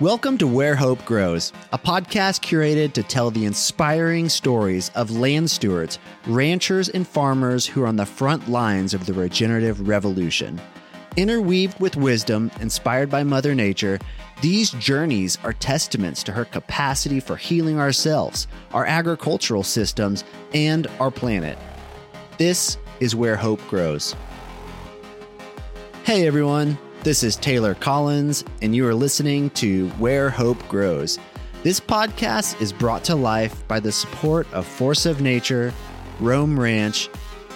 Welcome to Where Hope Grows, a podcast curated to tell the inspiring stories of land stewards, ranchers, and farmers who are on the front lines of the regenerative revolution. Interweaved with wisdom inspired by Mother Nature, these journeys are testaments to her capacity for healing ourselves, our agricultural systems, and our planet. This is Where Hope Grows. Hey everyone, this is Taylor Collins, and you are listening to Where Hope Grows. This podcast is brought to life by the support of Force of Nature, ROAM Ranch,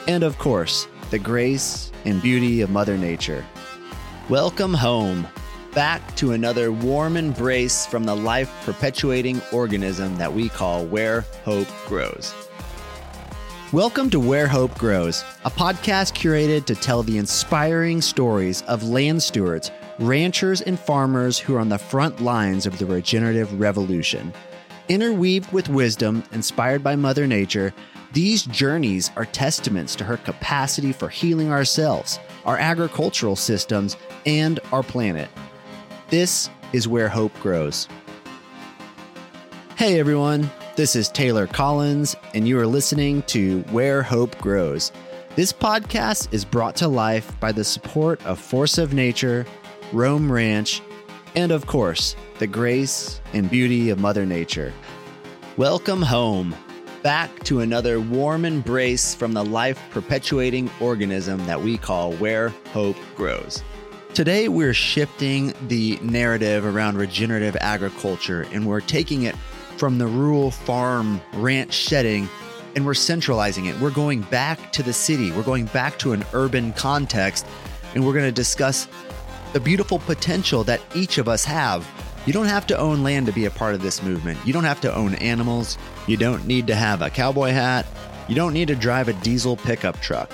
and of course, the grace and beauty of Mother Nature. Welcome home, back to another warm embrace from the life perpetuating organism that we call Where Hope Grows. Welcome to Where Hope Grows, a podcast curated to tell the inspiring stories of land stewards, ranchers, and farmers who are on the front lines of the regenerative revolution. Interweaved with wisdom inspired by Mother Nature, these journeys are testaments to her capacity for healing ourselves, our agricultural systems, and our planet. This is where hope grows. Hey everyone, this is Taylor Collins, and you are listening to Where Hope Grows. This podcast is brought to life by the support of Force of Nature, ROAM Ranch, and of course, the grace and beauty of Mother Nature. Welcome home, back to another warm embrace from the life perpetuating organism that we call Where Hope Grows. Today, we're shifting the narrative around regenerative agriculture and we're taking it from the rural farm ranch setting and we're centralizing it. We're going back to the city, we're going back to an urban context, and we're going to discuss the beautiful potential that each of us have. You don't have to own land to be a part of this movement. You don't have to own animals. You don't need to have a cowboy hat. You don't need to drive a diesel pickup truck.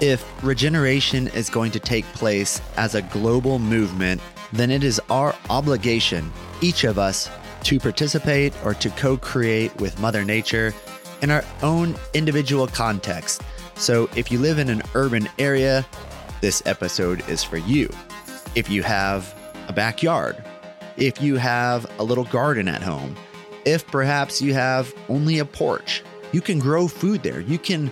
If regeneration is going to take place as a global movement, then it is our obligation, each of us, to participate or to co create with Mother Nature in our own individual context. So, if you live in an urban area, this episode is for you. If you have a backyard, if you have a little garden at home, if perhaps you have only a porch, you can grow food there. You can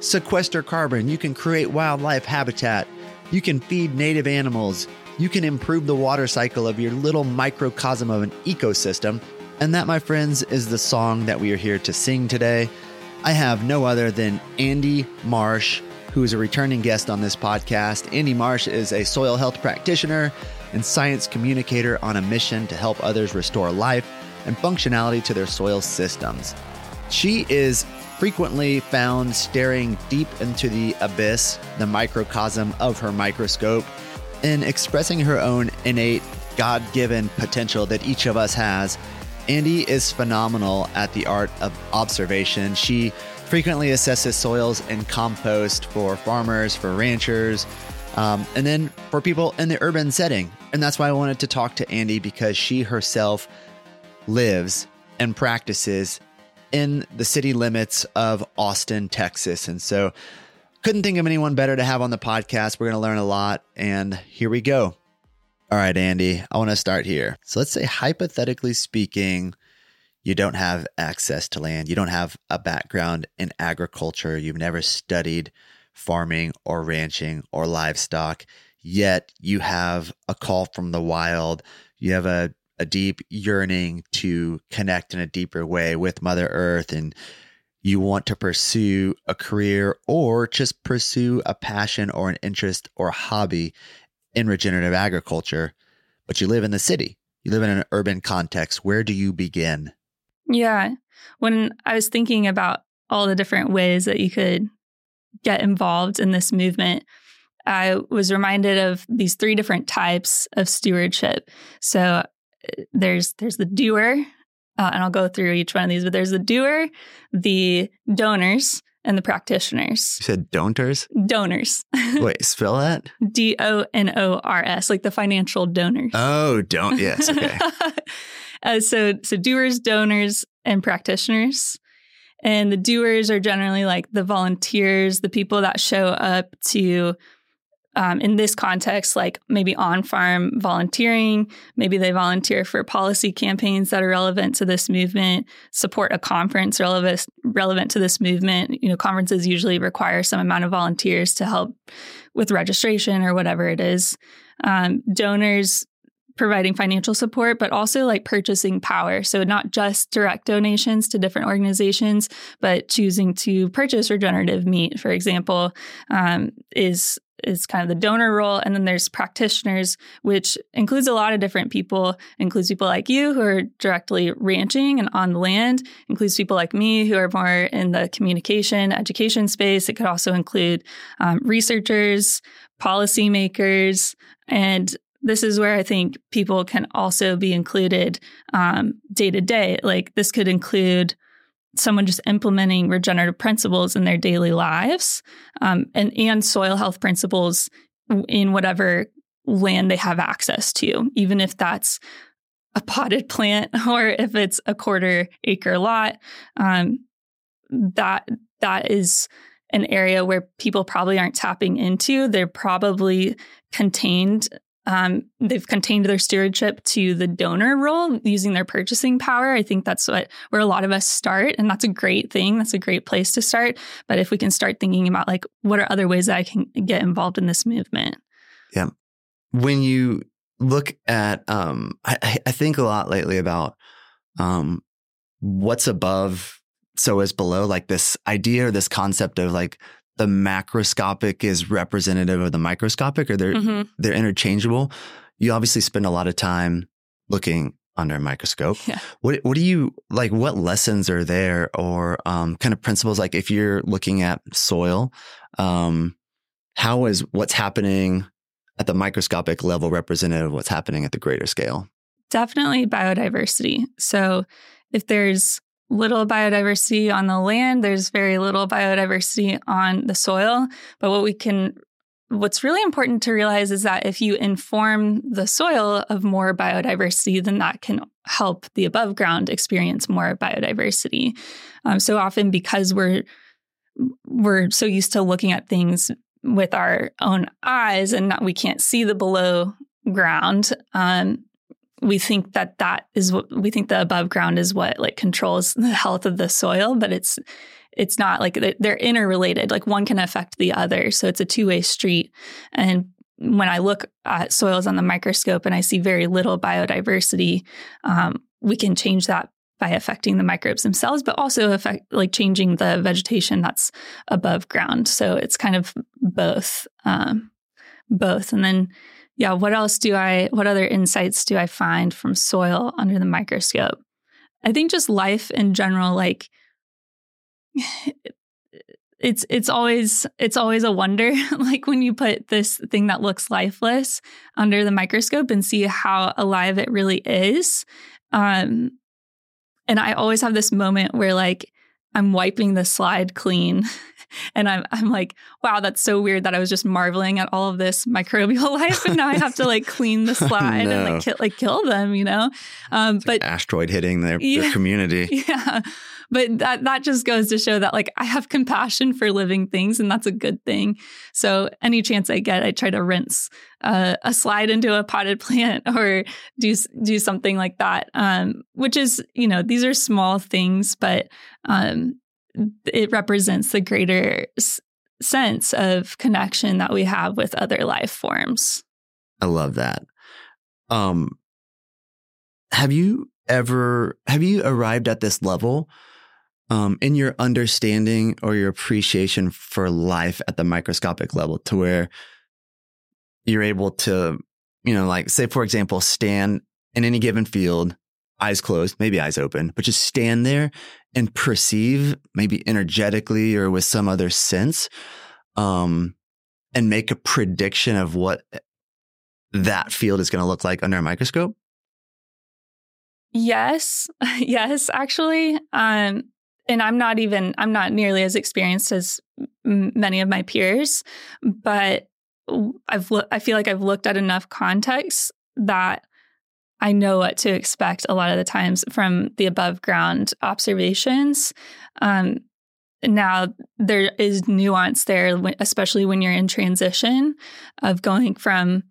sequester carbon. You can create wildlife habitat. You can feed native animals. You can improve the water cycle of your little microcosm of an ecosystem. And that, my friends, is the song that we are here to sing today. I have no other than Andie Marsh, who is a returning guest on this podcast. Andie Marsh is a soil health practitioner and science communicator on a mission to help others restore life and functionality to their soil systems. She is frequently found staring deep into the abyss, the microcosm of her microscope, and expressing her own innate, God given potential that each of us has. Andie is phenomenal at the art of observation. She frequently assesses soils and compost for farmers, for ranchers, um, and then for people in the urban setting. And that's why I wanted to talk to Andie because she herself lives and practices in the city limits of Austin, Texas. And so couldn't think of anyone better to have on the podcast. We're going to learn a lot. And here we go. All right, Andie, I want to start here. So let's say, hypothetically speaking, you don't have access to land, you don't have a background in agriculture, you've never studied farming or ranching or livestock, yet you have a call from the wild, you have a, a deep yearning to connect in a deeper way with Mother Earth and you want to pursue a career or just pursue a passion or an interest or a hobby in regenerative agriculture, but you live in the city, you live in an urban context, where do you begin? Yeah. When I was thinking about all the different ways that you could get involved in this movement, I was reminded of these three different types of stewardship. So uh, there's there's the doer, uh, and I'll go through each one of these, but there's the doer, the donors, and the practitioners. You said donors? Donors. Wait, spell that? D O N O R S, like the financial donors. Oh, don't. Yes. Okay. uh, so, so doers, donors, and practitioners. And the doers are generally like the volunteers, the people that show up to um, in this context, like maybe on farm volunteering, maybe they volunteer for policy campaigns that are relevant to this movement, support a conference relevant, relevant to this movement. You know, conferences usually require some amount of volunteers to help with registration or whatever it is. Um, donors providing financial support, but also like purchasing power. So, not just direct donations to different organizations, but choosing to purchase regenerative meat, for example, um, is is kind of the donor role. And then there's practitioners which includes a lot of different people. Includes people like you who are directly ranching and on the land. Includes people like me who are more in the communication education space. It could also include um, researchers policymakers and this is where I think people can also be included day to day. Like this could include someone just implementing regenerative principles in their daily lives um, and, and soil health principles in whatever land they have access to, even if that's a potted plant or if it's a quarter acre lot. Um, that that is an area where people probably aren't tapping into. They're probably contained um, they've contained their stewardship to the donor role using their purchasing power. I think that's what where a lot of us start, and that's a great thing. That's a great place to start. But if we can start thinking about like what are other ways that I can get involved in this movement? Yeah, when you look at, um, I, I think a lot lately about um, what's above, so is below. Like this idea or this concept of like the macroscopic is representative of the microscopic or they're mm-hmm. they're interchangeable. You obviously spend a lot of time looking under a microscope. Yeah. What what do you like what lessons are there or um, kind of principles like if you're looking at soil um, how is what's happening at the microscopic level representative of what's happening at the greater scale? Definitely biodiversity. So if there's little biodiversity on the land. There's very little biodiversity on the soil. But what we can, what's really important to realize is that if you inform the soil of more biodiversity, then that can help the above ground experience more biodiversity. Um, so often, because we're we're so used to looking at things with our own eyes and not, we can't see the below ground um, we think that that is what we think the above ground is what like controls the health of the soil, but it's it's not like they're interrelated. Like one can affect the other, so it's a two way street. And when I look at soils on the microscope and I see very little biodiversity, um, we can change that by affecting the microbes themselves, but also affect like changing the vegetation that's above ground. So it's kind of both, um, both, and then yeah, what else do I, what other insights do I find from soil under the microscope? I think just life in general, like, it's it's always it's always a wonder like when you put this thing that looks lifeless under the microscope and see how alive it really is um and i always have this moment where like i'm wiping the slide clean and I'm I'm like, wow, that's so weird that I was just marveling at all of this microbial life, and now I have to like clean the slide no. and like kill, like kill them, you know. Um, but like asteroid hitting their, yeah, their community. Yeah, but that that just goes to show that like I have compassion for living things, and that's a good thing. So any chance I get, I try to rinse uh, a slide into a potted plant or do do something like that. Um, which is you know these are small things, but um, it represents the greater s- sense of connection that we have with other life forms. I love that. Um, have you ever have you arrived at this level um, in your understanding or your appreciation for life at the microscopic level to where you're able to, you know, like say for example, stand in any given field eyes closed, maybe eyes open, but just stand there and perceive, maybe energetically or with some other sense, um, and make a prediction of what that field is going to look like under a microscope? Yes, yes, actually. Um, and I'm not even, I'm not nearly as experienced as many of my peers, but I've, lo- I feel like I've looked at enough contexts that I know what to expect a lot of the times from the above ground observations. Um, now there is nuance there, especially when you're in transition of going from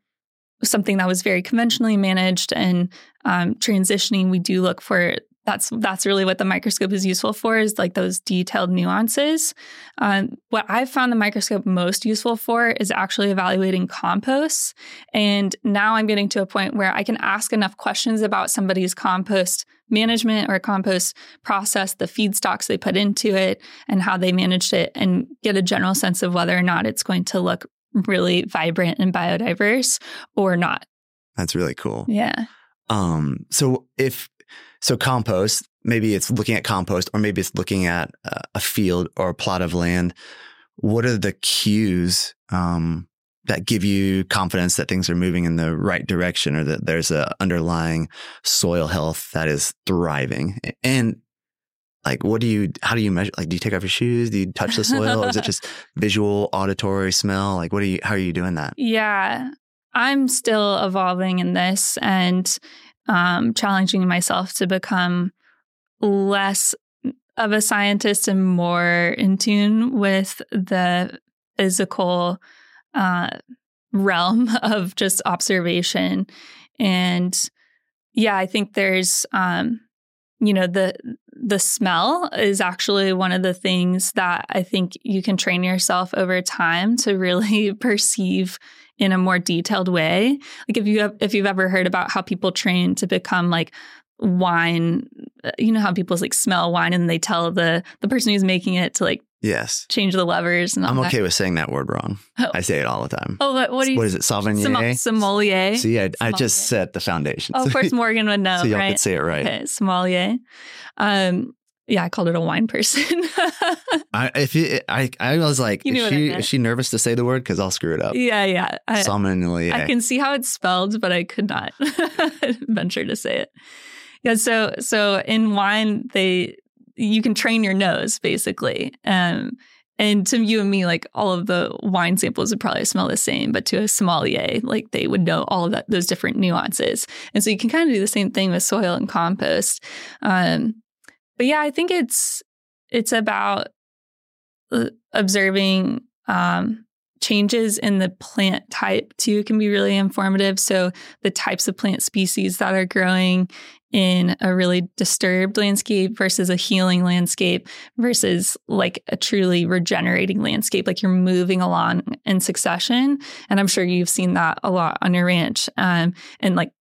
something that was very conventionally managed and um, transitioning. We do look for that's that's really what the microscope is useful for is like those detailed nuances. Um, what i've found the microscope most useful for is actually evaluating composts. And now i'm getting to a point where i can ask enough questions about somebody's compost management or compost process the feedstocks they put into it and how they managed it and get a general sense of whether or not it's going to look really vibrant and biodiverse or not. That's really cool. Yeah. Um so if so compost, maybe it's looking at compost, or maybe it's looking at a field or a plot of land. What are the cues um, that give you confidence that things are moving in the right direction, or that there's a underlying soil health that is thriving? And like, what do you? How do you measure? Like, do you take off your shoes? Do you touch the soil, or is it just visual, auditory, smell? Like, what are you? How are you doing that? Yeah, I'm still evolving in this, and um, challenging myself to become less of a scientist and more in tune with the physical uh, realm of just observation. And yeah, I think there's, um, you know, the the smell is actually one of the things that I think you can train yourself over time to really perceive in a more detailed way. Like if you have, if you've ever heard about how people train to become like wine, uh, you know how people like smell wine and they tell the the person who's making it to like Yes. Change the levers. And I'm okay that. with saying that word wrong. Oh. I say it all the time. Oh, what, what do you? What is it? Sauvignon. sommelier. See, I, I, just set the foundation. Oh, of course, Morgan would know. so y'all right? could say it right. Okay, sommelier. Um, yeah, I called it a wine person. I, if you, I, I was like, you is she, is she nervous to say the word? Because I'll screw it up. Yeah, yeah. I, Sommelier. I can see how it's spelled, but I could not venture to say it. Yeah. So, so in wine, they you can train your nose basically. Um, and to you and me, like all of the wine samples would probably smell the same, but to a sommelier, like they would know all of that, those different nuances. And so you can kind of do the same thing with soil and compost. Um, but yeah, I think it's it's about uh, observing um, changes in the plant type too can be really informative. So the types of plant species that are growing in a really disturbed landscape versus a healing landscape versus like a truly regenerating landscape like you're moving along in succession and i'm sure you've seen that a lot on your ranch um, and like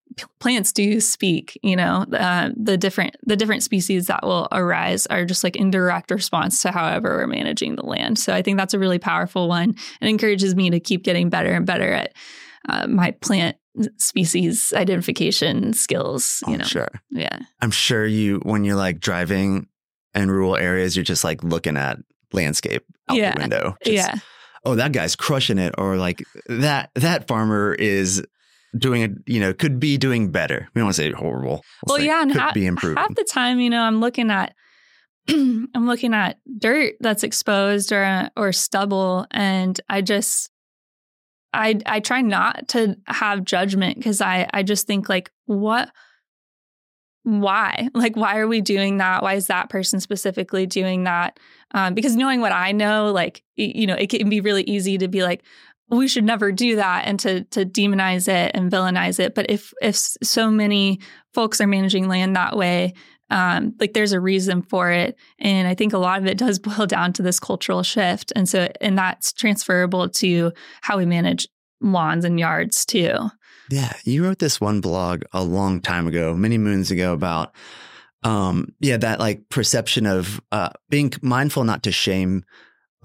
plants do speak you know uh, the different the different species that will arise are just like in direct response to however we're managing the land. So i think that's a really powerful one. And encourages me to keep getting better and better at uh, my plant species identification skills you know? sure. Yeah. I'm sure you when you're like driving in rural areas you're just like looking at landscape out yeah. the window just, yeah oh that guy's crushing it or like that that farmer is doing it, you know, could be doing better. We don't want to say horrible. We'll, well yeah, and could ha- be improving. Half the time, you know, I'm looking at I'm looking at dirt that's exposed or or stubble, and I just I I try not to have judgment because I I just think like what why like why are we doing that why is that person specifically doing that um, because knowing what i know like you know it can be really easy to be like we should never do that and to to demonize it and villainize it. But if if so many folks are managing land that way um, like there's a reason for it. And i think a lot of it does boil down to this cultural shift. And so and that's transferable to how we manage lawns and yards too. Yeah. You wrote this one blog a long time ago many moons ago about um yeah that like perception of uh being mindful not to shame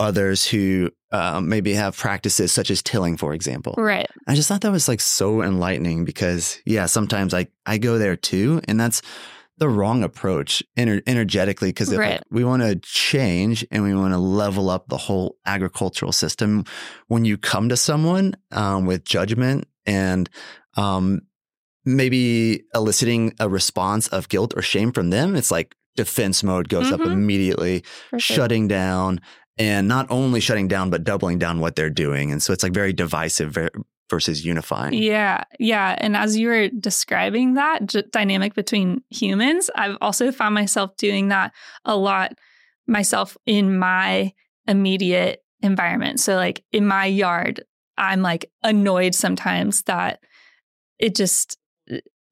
others who uh, maybe have practices such as tilling, for example. Right. I just thought that was like so enlightening because, yeah, sometimes I, I go there too. And that's the wrong approach ener- energetically because right. like, we want to change and we want to level up the whole agricultural system. When you come to someone um, with judgment and um, maybe eliciting a response of guilt or shame from them, it's like defense mode goes mm-hmm. up immediately, sure. shutting down and not only shutting down but doubling down what they're doing. And so it's like very divisive versus unifying. Yeah yeah. And as you were describing that j- dynamic between humans i've also found myself doing that a lot myself in my immediate environment. So, like in my yard, I'm like annoyed sometimes that it just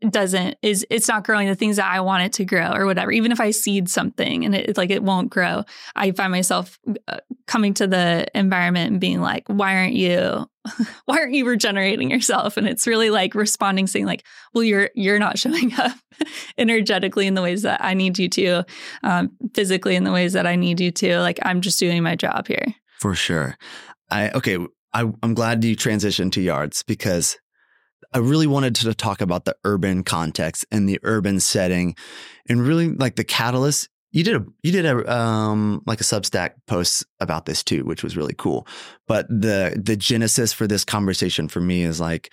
doesn't is it's not growing the things that I want it to grow or whatever. Even if I seed something and it like it won't grow, I find myself uh, coming to the environment and being like, "Why aren't you? Why aren't you regenerating yourself?" And it's really like responding, saying like, "Well, you're you're not showing up energetically in the ways that I need you to, um, physically in the ways that I need you to. Like I'm just doing my job here." For sure. I okay. I, I'm glad you transitioned to yards because I really wanted to talk about the urban context and the urban setting and really like the catalyst. You did a you did a um like a Substack post about this too, which was really cool. But the the genesis for this conversation for me is like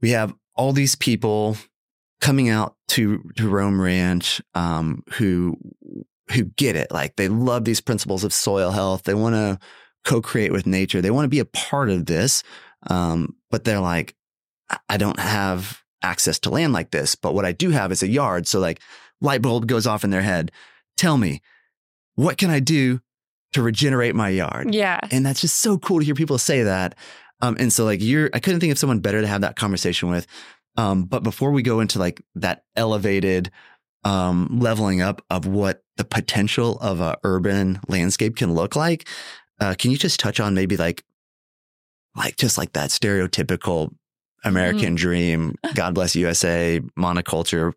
we have all these people coming out to to ROAM Ranch um who who get it. Like they love these principles of soil health. They want to co-create with nature. They want to be a part of this. Um, but they're like, I don't have access to land like this, but what I do have is a yard. So like light bulb goes off in their head. Tell me, what can I do to regenerate my yard? Yeah. And that's just so cool to hear people say that. Um, and so like you're, I couldn't think of someone better to have that conversation with. Um, but before we go into like that elevated, um, leveling up of what the potential of a urban landscape can look like, uh, can you just touch on maybe like, like just like that stereotypical American mm. dream, God bless USA, monoculture,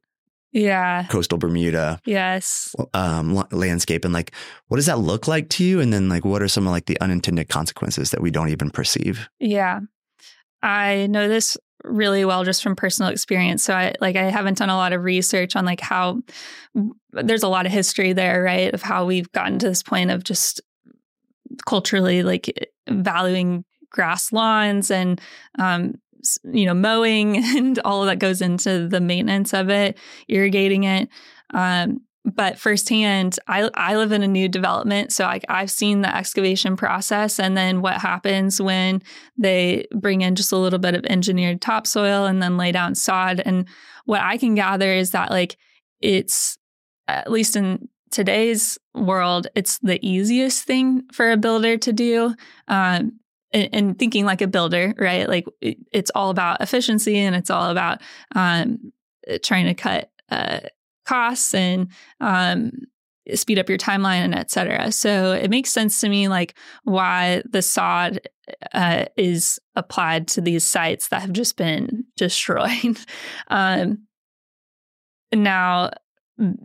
yeah, coastal Bermuda, yes, um, landscape, and like, what does that look like to you? And then like, what are some of like the unintended consequences that we don't even perceive? Yeah, I know this really well just from personal experience. So I like I haven't done a lot of research on like how there's a lot of history there, right? Of how we've gotten to this point of just culturally like valuing grass lawns and um, you know, mowing and all of that goes into the maintenance of it, irrigating it. Um, but firsthand, I, I live in a new development. So I, I've seen the excavation process and then what happens when they bring in just a little bit of engineered topsoil and then lay down sod. And what I can gather is that, like, it's at least in today's world, it's the easiest thing for a builder to do. Um, and, thinking like a builder, right? Like it's all about efficiency and it's all about um, trying to cut uh, costs and um, speed up your timeline and et cetera. So it makes sense to me like why the sod uh, is applied to these sites that have just been destroyed. um, now,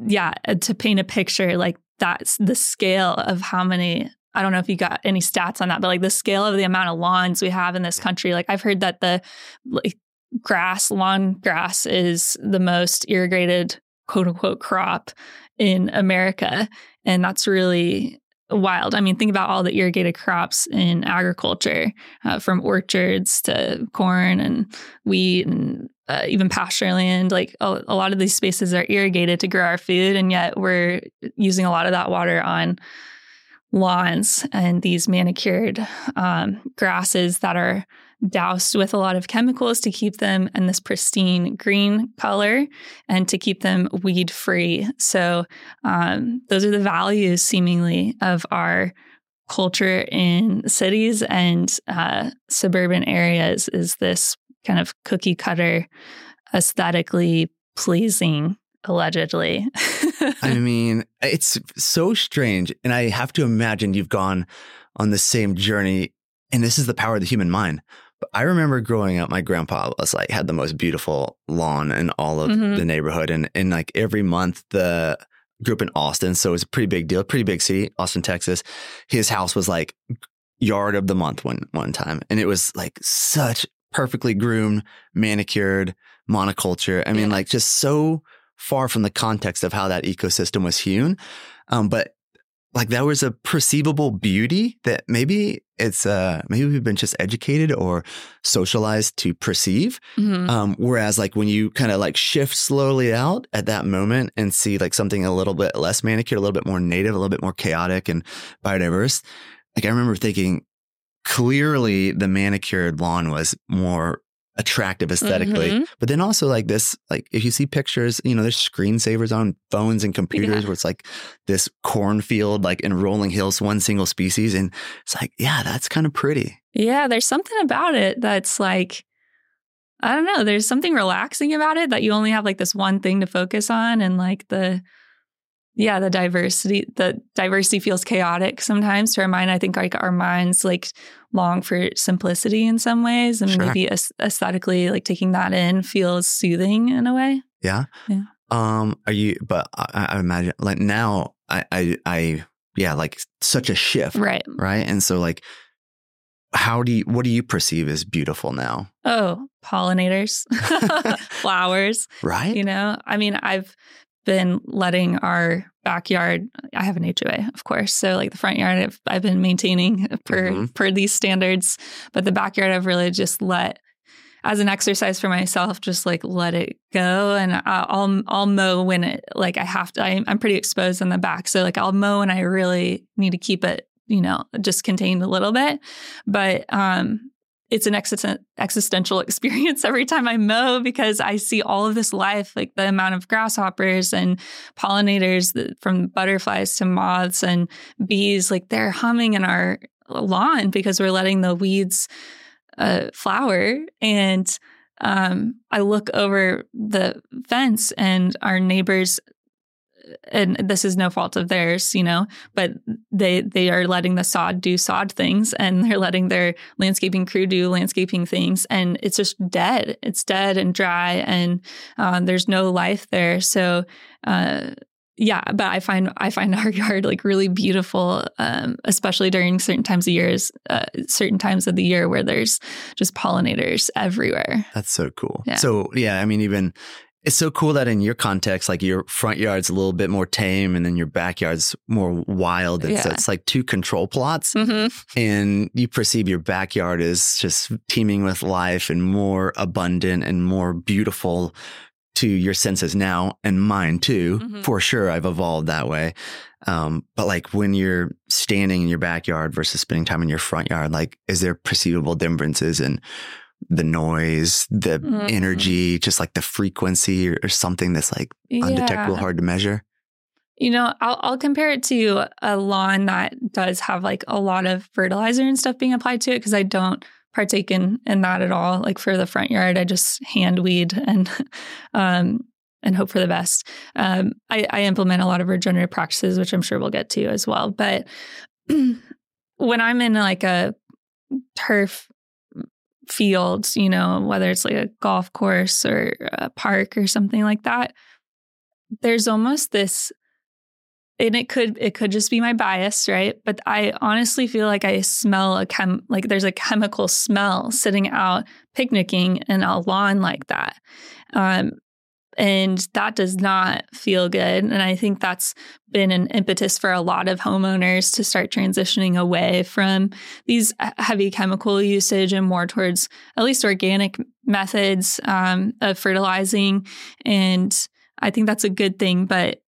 yeah, to paint a picture, like that's the scale of how many I don't know if you got any stats on that, but like the scale of the amount of lawns we have in this country, like I've heard that the like, grass, lawn grass is the most irrigated quote unquote crop in America. And that's really wild. I mean, think about all the irrigated crops in agriculture, uh, from orchards to corn and wheat and uh, even pasture land. Like a, a, lot of these spaces are irrigated to grow our food, and yet we're using a lot of that water on lawns and these manicured um, grasses that are doused with a lot of chemicals to keep them in this pristine green color and to keep them weed free. So, um, those are the values seemingly of our culture in cities and uh, suburban areas is this kind of cookie cutter, aesthetically pleasing allegedly. I mean, it's so strange. And I have to imagine you've gone on the same journey. And this is the power of the human mind. But I remember growing up, my grandpa was like, had the most beautiful lawn in all of mm-hmm. the neighborhood. And, and like every month, the group in Austin. So it was a pretty big deal, pretty big city, Austin, Texas. His house was like yard of the month one, one time. And it was like such perfectly groomed, manicured monoculture. I mean, yeah. like just so far from the context of how that ecosystem was hewn. Um, but like there was a perceivable beauty that maybe it's uh maybe we've been just educated or socialized to perceive mm-hmm. um whereas like when you kind of like shift slowly out at that moment and see like something a little bit less manicured a little bit more native a little bit more chaotic and biodiverse like i remember thinking clearly the manicured lawn was more attractive aesthetically. Mhm. But then also like this, like if you see pictures, you know, there's screensavers on phones and computers Yeah. where it's like this cornfield, like in rolling hills, one single species. And it's like, yeah, that's kind of pretty. Yeah, there's something about it that's like, I don't know, there's something relaxing about it that you only have like this one thing to focus on. And like the, yeah, the diversity, the diversity feels chaotic sometimes to our mind. I think like our minds like long for simplicity in some ways. And Sure. maybe aesthetically, like taking that in feels soothing in a way. Yeah. Yeah. Um, are you, but I, I imagine like now I, I, I, yeah, like such a shift. Right. Right. And so like, how do you, what do you perceive as beautiful now? Oh, pollinators, flowers. Right. You know, I mean, I've been letting our backyard. I have an HOA, of course, so like the front yard, I've, I've been maintaining per Mhm. per these standards, but the backyard, I've really just let as an exercise for myself, just like let it go, and I'll I'll mow when it like I have to. I, I'm pretty exposed in the back, so like I'll mow when I really need to keep it, you know, just contained a little bit, but um it's an existen- existential experience every time I mow because I see all of this life, like the amount of grasshoppers and pollinators that, from butterflies to moths and bees, like they're humming in our lawn because we're letting the weeds uh, flower. And um, I look over the fence and our neighbors. And this is no fault of theirs, you know, but they they are letting the sod do sod things, and they're letting their landscaping crew do landscaping things and it's just dead it's dead and dry and um, there's no life there so uh, yeah but i find i find our yard like really beautiful um, especially during certain times of years uh, certain times of the year where there's just pollinators everywhere That's so cool. Yeah. So yeah, I mean, even it's so cool that in your context, like your front yard's a little bit more tame, and then your backyard's more wild. It's, Yeah. it's like two control plots, mm-hmm. and you perceive your backyard as just teeming with life and more abundant and more beautiful to your senses now, and mine too. Mhm. For sure, I've evolved that way. Um, but like when you're standing in your backyard versus spending time in your front yard, like is there perceivable differences in the noise, the Mhm. energy, just like the frequency or, or something that's like undetectable, hard to measure? You know, I'll, I'll compare it to a lawn that does have like a lot of fertilizer and stuff being applied to it because I don't partake in in that at all. Like for the front yard, I just hand weed and um and hope for the best. Um, I, I implement a lot of regenerative practices, which I'm sure we'll get to as well. But when I'm in like a turf field, you know, whether it's like a golf course or a park or something like that, there's almost this and it could it could just be my bias right? But i honestly feel like i smell a chem like there's a chemical smell sitting out picnicking in a lawn like that. Um and that does not feel good. And i think that's been an impetus for a lot of homeowners to start transitioning away from these heavy chemical usage and more towards at least organic methods um, of fertilizing. And i think that's a good thing but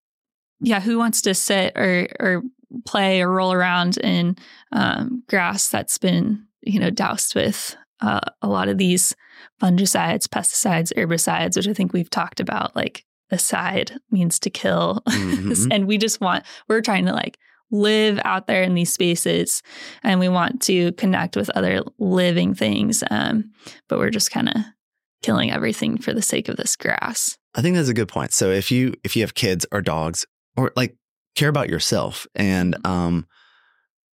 yeah, who wants to sit or or play or roll around in um, grass that's been you know doused with uh, a lot of these fungicides, pesticides, herbicides, which I think we've talked about. Like aside means to kill, Mhm. and we just want we're trying to like live out there in these spaces, and we want to connect with other living things, um, but we're just kind of killing everything for the sake of this grass. I think that's a good point. So if you if you have kids or dogs or like care about yourself and Mm-hmm. um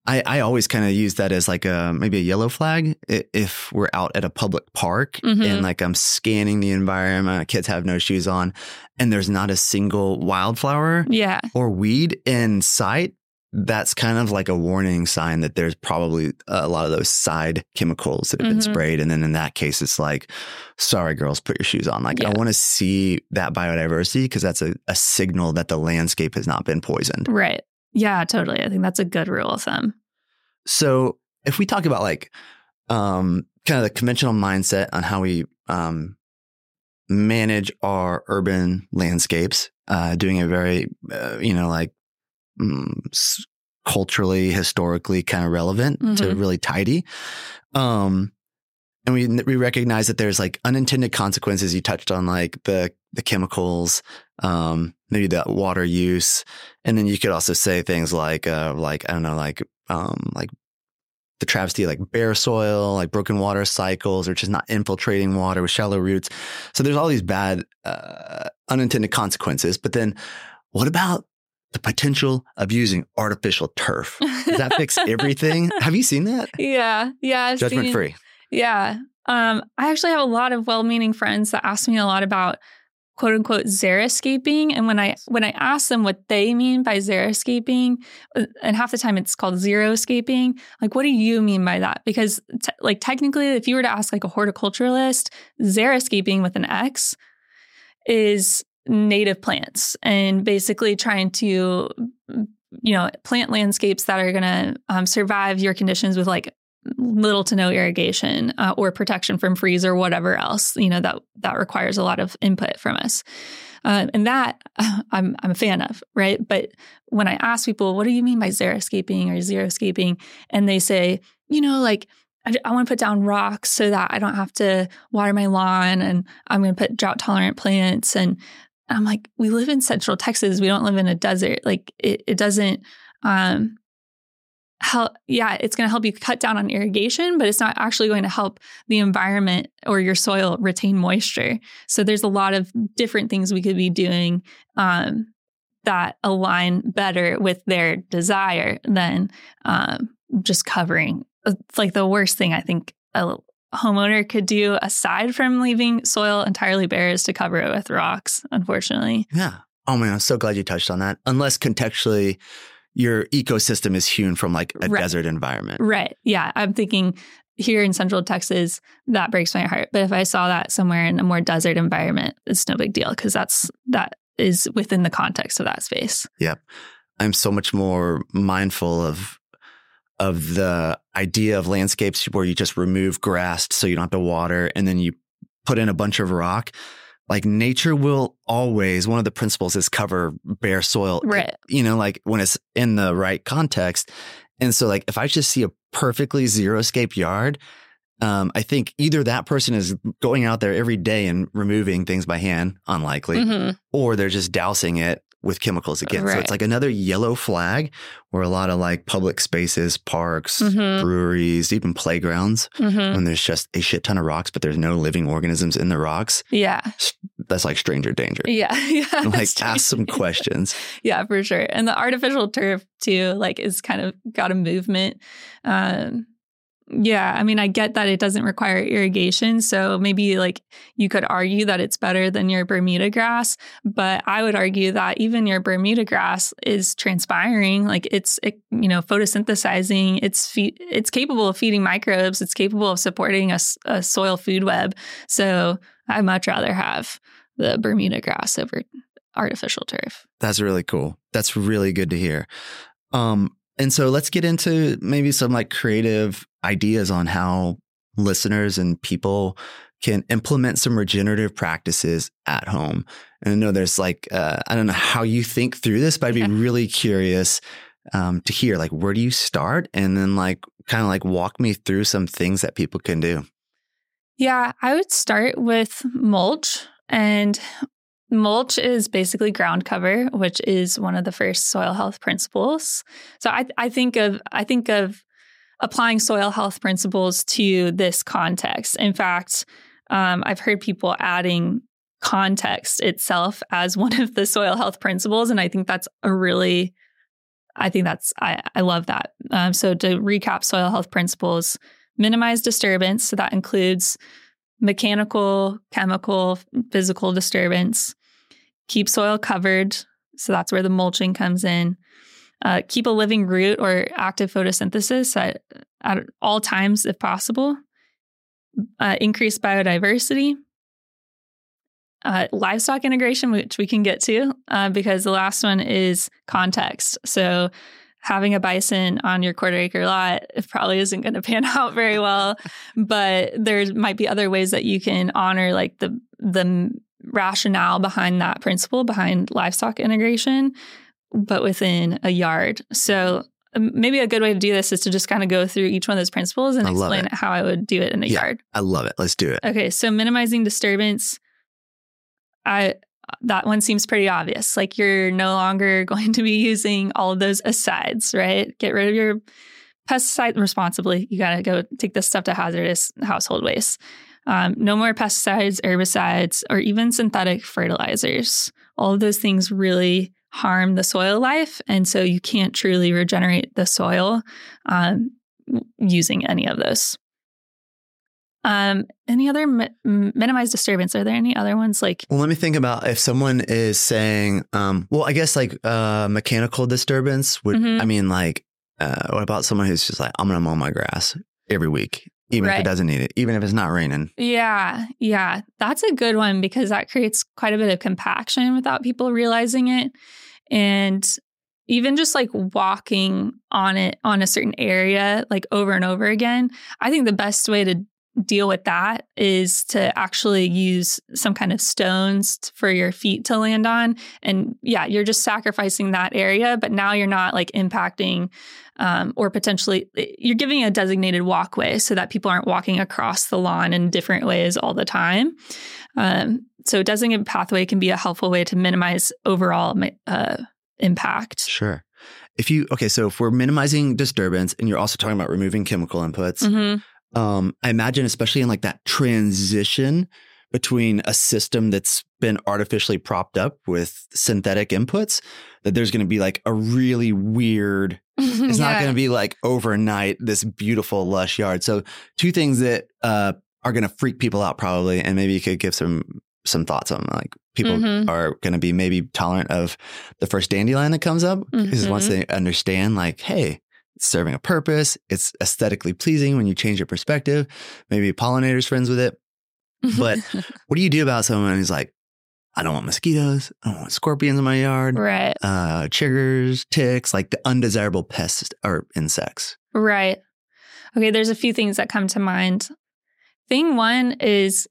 I, I always kind of use that as like a maybe a yellow flag if we're out at a public park Mhm. and like I'm scanning the environment, kids have no shoes on, and there's not a single wildflower Yeah, or weed in sight. That's kind of like a warning sign that there's probably a lot of those side chemicals that have been Mhm. sprayed. And then in that case, it's like, sorry, girls, put your shoes on. Like, I want to see that biodiversity because that's a, a signal that the landscape has not been poisoned. right. Yeah, totally. I think that's a good rule of thumb. So if we talk about like um, kind of the conventional mindset on how we um, manage our urban landscapes, uh, doing a very, uh, you know, like s- culturally, historically kind of relevant to Mhm. really tidy. Um, and we we recognize that there's like unintended consequences. You touched on like the the chemicals, um, maybe that water use, and then you could also say things like uh, like I don't know, like um, like the travesty like bare soil, like broken water cycles, or just not infiltrating water with shallow roots. So there's all these bad uh, unintended consequences. But then, what about the potential of using artificial turf? Does that fix everything? Have you seen that? Yeah, yeah. I've Judgment seen- free. Yeah. Um, I actually have a lot of well-meaning friends that ask me a lot about quote unquote xeriscaping. And when I when I ask them what they mean by xeriscaping, uh, and half the time it's called xeriscaping, like what do you mean by that? Because te- like technically, if you were to ask like a horticulturalist, xeriscaping with an X is native plants and basically trying to you know plant landscapes that are going to um, survive your conditions with like little to no irrigation uh, or protection from freeze or whatever else you know that that requires a lot of input from us. Uh, and that I'm I'm a fan of right? But when I ask people what do you mean by xeriscaping or xeriscaping? and they say you know like I, I want to put down rocks so that I don't have to water my lawn and I'm going to put drought tolerant plants. And I'm like we live in central Texas. We don't live in a desert. Like it, it doesn't um help yeah it's going to help you cut down on irrigation but it's not actually going to help the environment or your soil retain moisture so there's a lot of different things we could be doing um, that align better with their desire than um, just covering it's like the worst thing i think a homeowner could do aside from leaving soil entirely bare is to cover it with rocks unfortunately Yeah. Oh man, I'm so glad you touched on that. Unless contextually your ecosystem is hewn from like a Right. desert environment. Right. Yeah. I'm thinking here in central Texas, that breaks my heart. But if I saw that somewhere in a more desert environment, it's no big deal because that's that is within the context of that space. Yep. I'm so much more mindful of of the idea of landscapes where you just remove grass so you don't have to water and then you put in a bunch of rock. Like nature will always, one of the principles is cover bare soil. Right. You know, like when it's in the right context. And so like if I just see a perfectly zero scape yard, um, I think either that person is going out there every day and removing things by hand, unlikely, Mhm. or they're just dousing it with chemicals again. So it's like another yellow flag where a lot of like public spaces, parks, Mhm. breweries, even playgrounds, Mhm. when there's just a shit ton of rocks, but there's no living organisms in the rocks, Yeah. that's like stranger danger. Yeah. Yeah. like ask some questions. yeah, for sure. And the artificial turf too, like is kind of got a movement. Um yeah, I mean, I get that it doesn't require irrigation. So maybe like you could argue that it's better than your Bermuda grass. But I would argue that even your Bermuda grass is transpiring. Like it's, it, you know, photosynthesizing. It's fe- it's capable of feeding microbes. It's capable of supporting a soil food web. So I'd much rather have the Bermuda grass over artificial turf. That's really cool. That's really good to hear. Um, and so let's get into maybe some like creative ideas on how listeners and people can implement some regenerative practices at home. And I know there's like, uh, I don't know how you think through this, but I'd be Yeah. really curious um, to hear like, where do you start? And then like, kind of like walk me through some things that people can do. Yeah, I would start with mulch. And mulch is basically ground cover, which is one of the first soil health principles. So I, I think of I think of applying soil health principles to this context. In fact, um, I've heard people adding context itself as one of the soil health principles, and I think that's a really I think that's I, I love that. Um, so to recap soil health principles, minimize disturbance. So that includes mechanical, chemical, physical disturbance. Keep soil covered. So that's where the mulching comes in. Uh, keep a living root or active photosynthesis at, at all times if possible. Uh, increase biodiversity. Uh, livestock integration, which we can get to, uh, because the last one is context. So having a bison on your quarter acre lot probably isn't going to pan out very well but there might be other ways that you can honor like the the rationale behind that principle behind livestock integration but within a yard so um, maybe a good way to do this is to just kind of go through each one of those principles and I explain how I would do it in a Yeah. yard. I love it. Let's do it. Okay, so minimizing disturbance, I that one seems pretty obvious. Like you're no longer going to be using all of those asides, right? Get rid of your pesticide responsibly. You got to go take this stuff to hazardous household waste. Um, no more pesticides, herbicides, or even synthetic fertilizers. All of those things really harm the soil life, and so you can't truly regenerate the soil um, using any of those. Um, any other mi- minimize disturbance? Are there any other ones like? Well, let me think about if someone is saying, um, well, I guess like uh, mechanical disturbance would, Mhm. I mean, like, uh, what about someone who's just like, I'm going to mow my grass every week, even if it doesn't need it, even if it's not raining? Yeah, yeah, that's a good one because that creates quite a bit of compaction without people realizing it, and even just like walking on it on a certain area like over and over again. I think the best way to deal with that is to actually use some kind of stones for your feet to land on. And yeah, you're just sacrificing that area, but now you're not like impacting um, or potentially you're giving a designated walkway so that people aren't walking across the lawn in different ways all the time. Um, so designated pathway can be a helpful way to minimize overall uh, impact. Sure. If you, okay, so if we're minimizing disturbance and you're also talking about removing chemical inputs, hmm um, I imagine, especially in like that transition between a system that's been artificially propped up with synthetic inputs, that there's going to be like a really weird, it's not going to be like overnight, this beautiful, lush yard. So, two things that uh, are going to freak people out probably, and maybe you could give some some thoughts on like people Mhm. are going to be maybe tolerant of the first dandelion that comes up because once Mhm. they understand like hey serving a purpose. It's aesthetically pleasing when you change your perspective. Maybe pollinators friends with it. But- what do you do about someone who's like i don't want mosquitoes. I don't want scorpions in my yard. Right, uh chiggers ticks like the undesirable pests or insects. Right. Okay, there's a few things that come to mind. Thing one is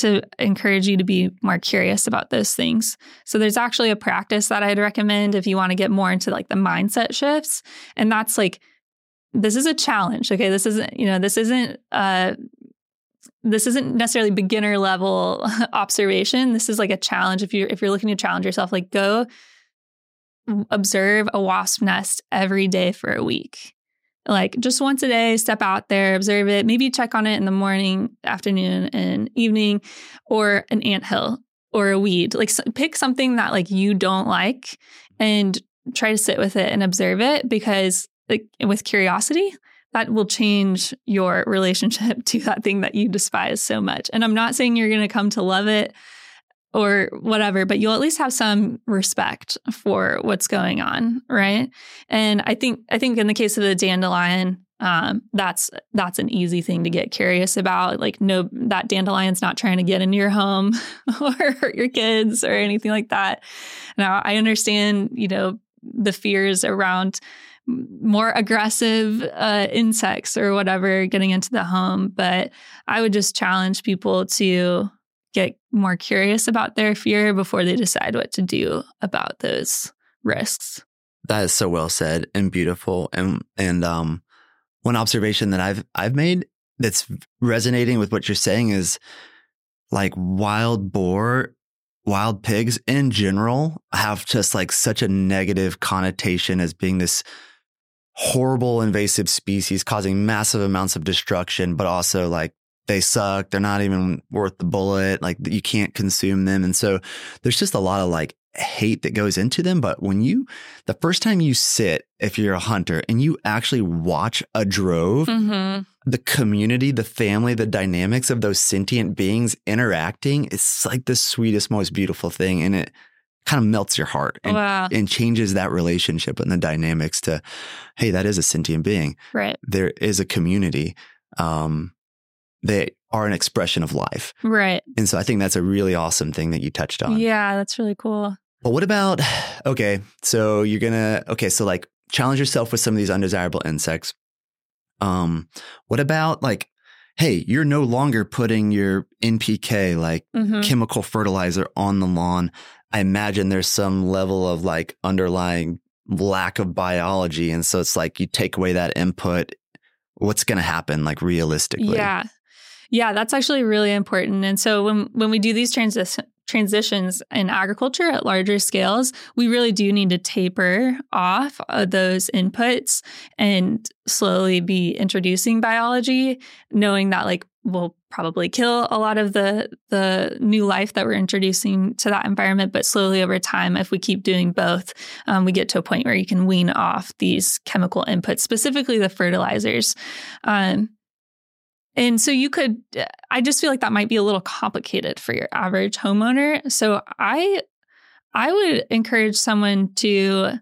to encourage you to be more curious about those things. So there's actually a practice that I'd recommend if you want to get more into like the mindset shifts. And that's like this is a challenge. Okay. This isn't, you know, this isn't uh this isn't necessarily beginner level observation. This is like a challenge. If you're if you're looking to challenge yourself, like go observe a wasp nest every day for a week. Like just once a day, step out there, observe it, maybe check on it in the morning, afternoon, and evening, or an anthill or a weed. Like s- pick something that like you don't like and try to sit with it and observe it because like with curiosity, that will change your relationship to that thing that you despise so much. And I'm not saying you're going to come to love it or whatever, but you'll at least have some respect for what's going on, right? And I think I think in the case of the dandelion, um, that's that's an easy thing to get curious about. Like, no, that dandelion's not trying to get into your home or hurt your kids or anything like that. Now, I understand, you know, the fears around more aggressive uh, insects or whatever getting into the home, but I would just challenge people to get more curious about their fear before they decide what to do about those risks. That is so well said and beautiful. And and um, one observation that I've I've made that's resonating with what you're saying is like wild boar, wild pigs in general have just like such a negative connotation as being this horrible invasive species causing massive amounts of destruction, but also like they suck. They're not even worth the bullet. Like you can't consume them. And so there's just a lot of like hate that goes into them. But when you, the first time you sit, if you're a hunter and you actually watch a drove, Mm-hmm. the community, the family, the dynamics of those sentient beings interacting, it's like the sweetest, most beautiful thing. And it kind of melts your heart and, wow. and changes that relationship and the dynamics to, hey, that is a sentient being. Right. There is a community. Um, they are an expression of life. Right. And so I think that's a really awesome thing that you touched on. Yeah, that's really cool. But what about, okay, so you're gonna, okay, so like challenge yourself with some of these undesirable insects. Um, what about like, hey, you're no longer putting your NPK, like Mhm. chemical fertilizer on the lawn. I imagine there's some level of like underlying lack of biology. And so it's like you take away that input, what's going to happen like realistically? Yeah. Yeah, that's actually really important. And so when when we do these transition transitions in agriculture at larger scales, we really do need to taper off of those inputs and slowly be introducing biology, knowing that like we'll probably kill a lot of the the new life that we're introducing to that environment. But slowly over time, if we keep doing both, um, we get to a point where you can wean off these chemical inputs, specifically the fertilizers. Um, and so you could, I just feel like that might be a little complicated for your average homeowner. So I, I would encourage someone to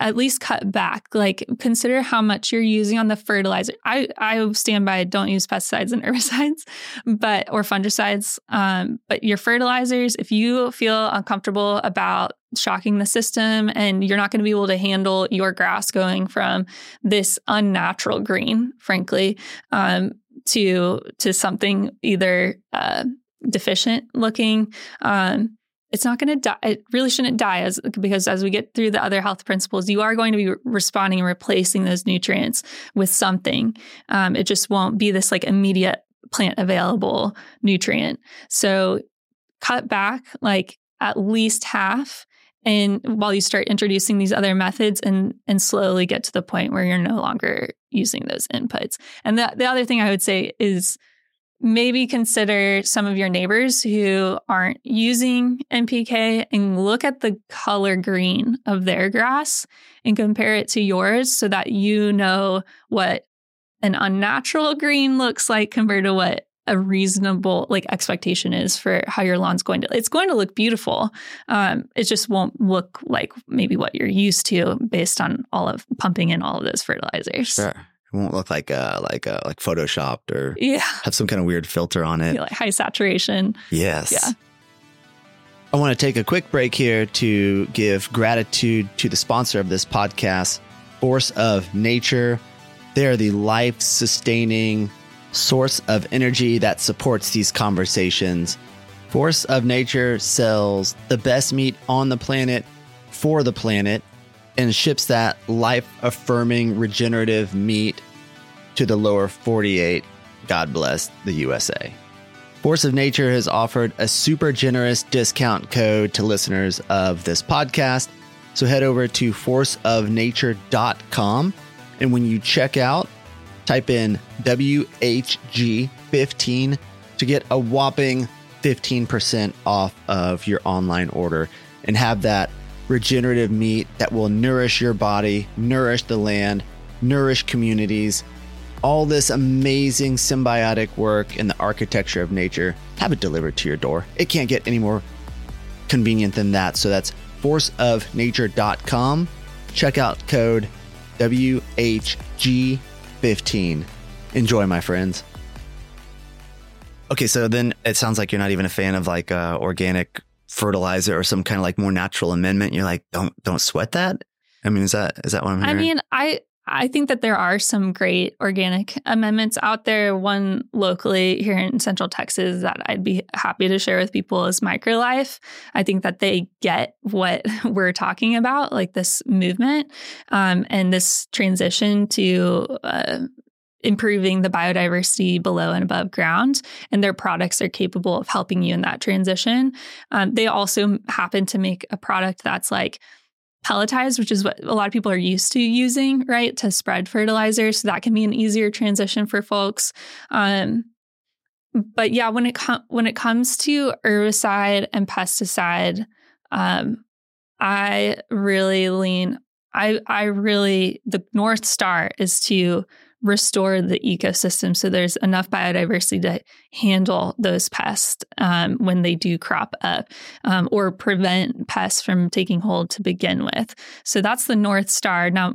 at least cut back. Like consider how much you're using on the fertilizer. I I stand by don't use pesticides and herbicides, but or fungicides. Um, but your fertilizers, if you feel uncomfortable about shocking the system and you're not going to be able to handle your grass going from this unnatural green, frankly, um, to to something either uh, deficient looking. Um, it's not going to die. It really shouldn't die as because as we get through the other health principles, you are going to be responding and replacing those nutrients with something. Um, it just won't be this like immediate plant available nutrient. So cut back like at least half and while you start introducing these other methods and and slowly get to the point where you're no longer using those inputs. And the, the other thing I would say is maybe consider some of your neighbors who aren't using NPK and look at the color green of their grass and compare it to yours so that you know what an unnatural green looks like compared to what a reasonable like expectation is for how your lawn's going to it's going to look beautiful. Um, it just won't look like maybe what you're used to based on all of pumping in all of those fertilizers. Sure. It won't look like a like a like photoshopped or yeah. have some kind of weird filter on it. Like high saturation. Yes. Yeah. I want to take a quick break here to give gratitude to the sponsor of this podcast force of nature. They are the life sustaining source of energy that supports these conversations. Force of Nature sells the best meat on the planet for the planet and ships that life affirming regenerative meat to the lower 48. God bless the USA. Force of Nature has offered a super generous discount code to listeners of this podcast. So head over to forceofnature.com. And when you check out, Type in WHG15 to get a whopping 15% off of your online order and have that regenerative meat that will nourish your body, nourish the land, nourish communities. All this amazing symbiotic work in the architecture of nature, have it delivered to your door. It can't get any more convenient than that. So that's forceofnature.com. Check out code WHG 15. Enjoy, my friends. Okay, so then it sounds like you're not even a fan of like uh, organic fertilizer or some kind of like more natural amendment. You're like, don't don't sweat that. I mean, is that is that what I'm hearing? I mean, I I think that there are some great organic amendments out there. One locally here in Central Texas that I'd be happy to share with people is Microlife. I think that they get what we're talking about, like this movement um, and this transition to uh, improving the biodiversity below and above ground, and their products are capable of helping you in that transition. Um, they also happen to make a product that's like pelletized, which is what a lot of people are used to using, right, to spread fertilizer. So that can be an easier transition for folks. Um, but yeah, when it com- when it comes to herbicide and pesticide, um, I really lean. I I really the north star is to restore the ecosystem so there's enough biodiversity to handle those pests um, when they do crop up um, or prevent pests from taking hold to begin with. So that's the North Star. Now,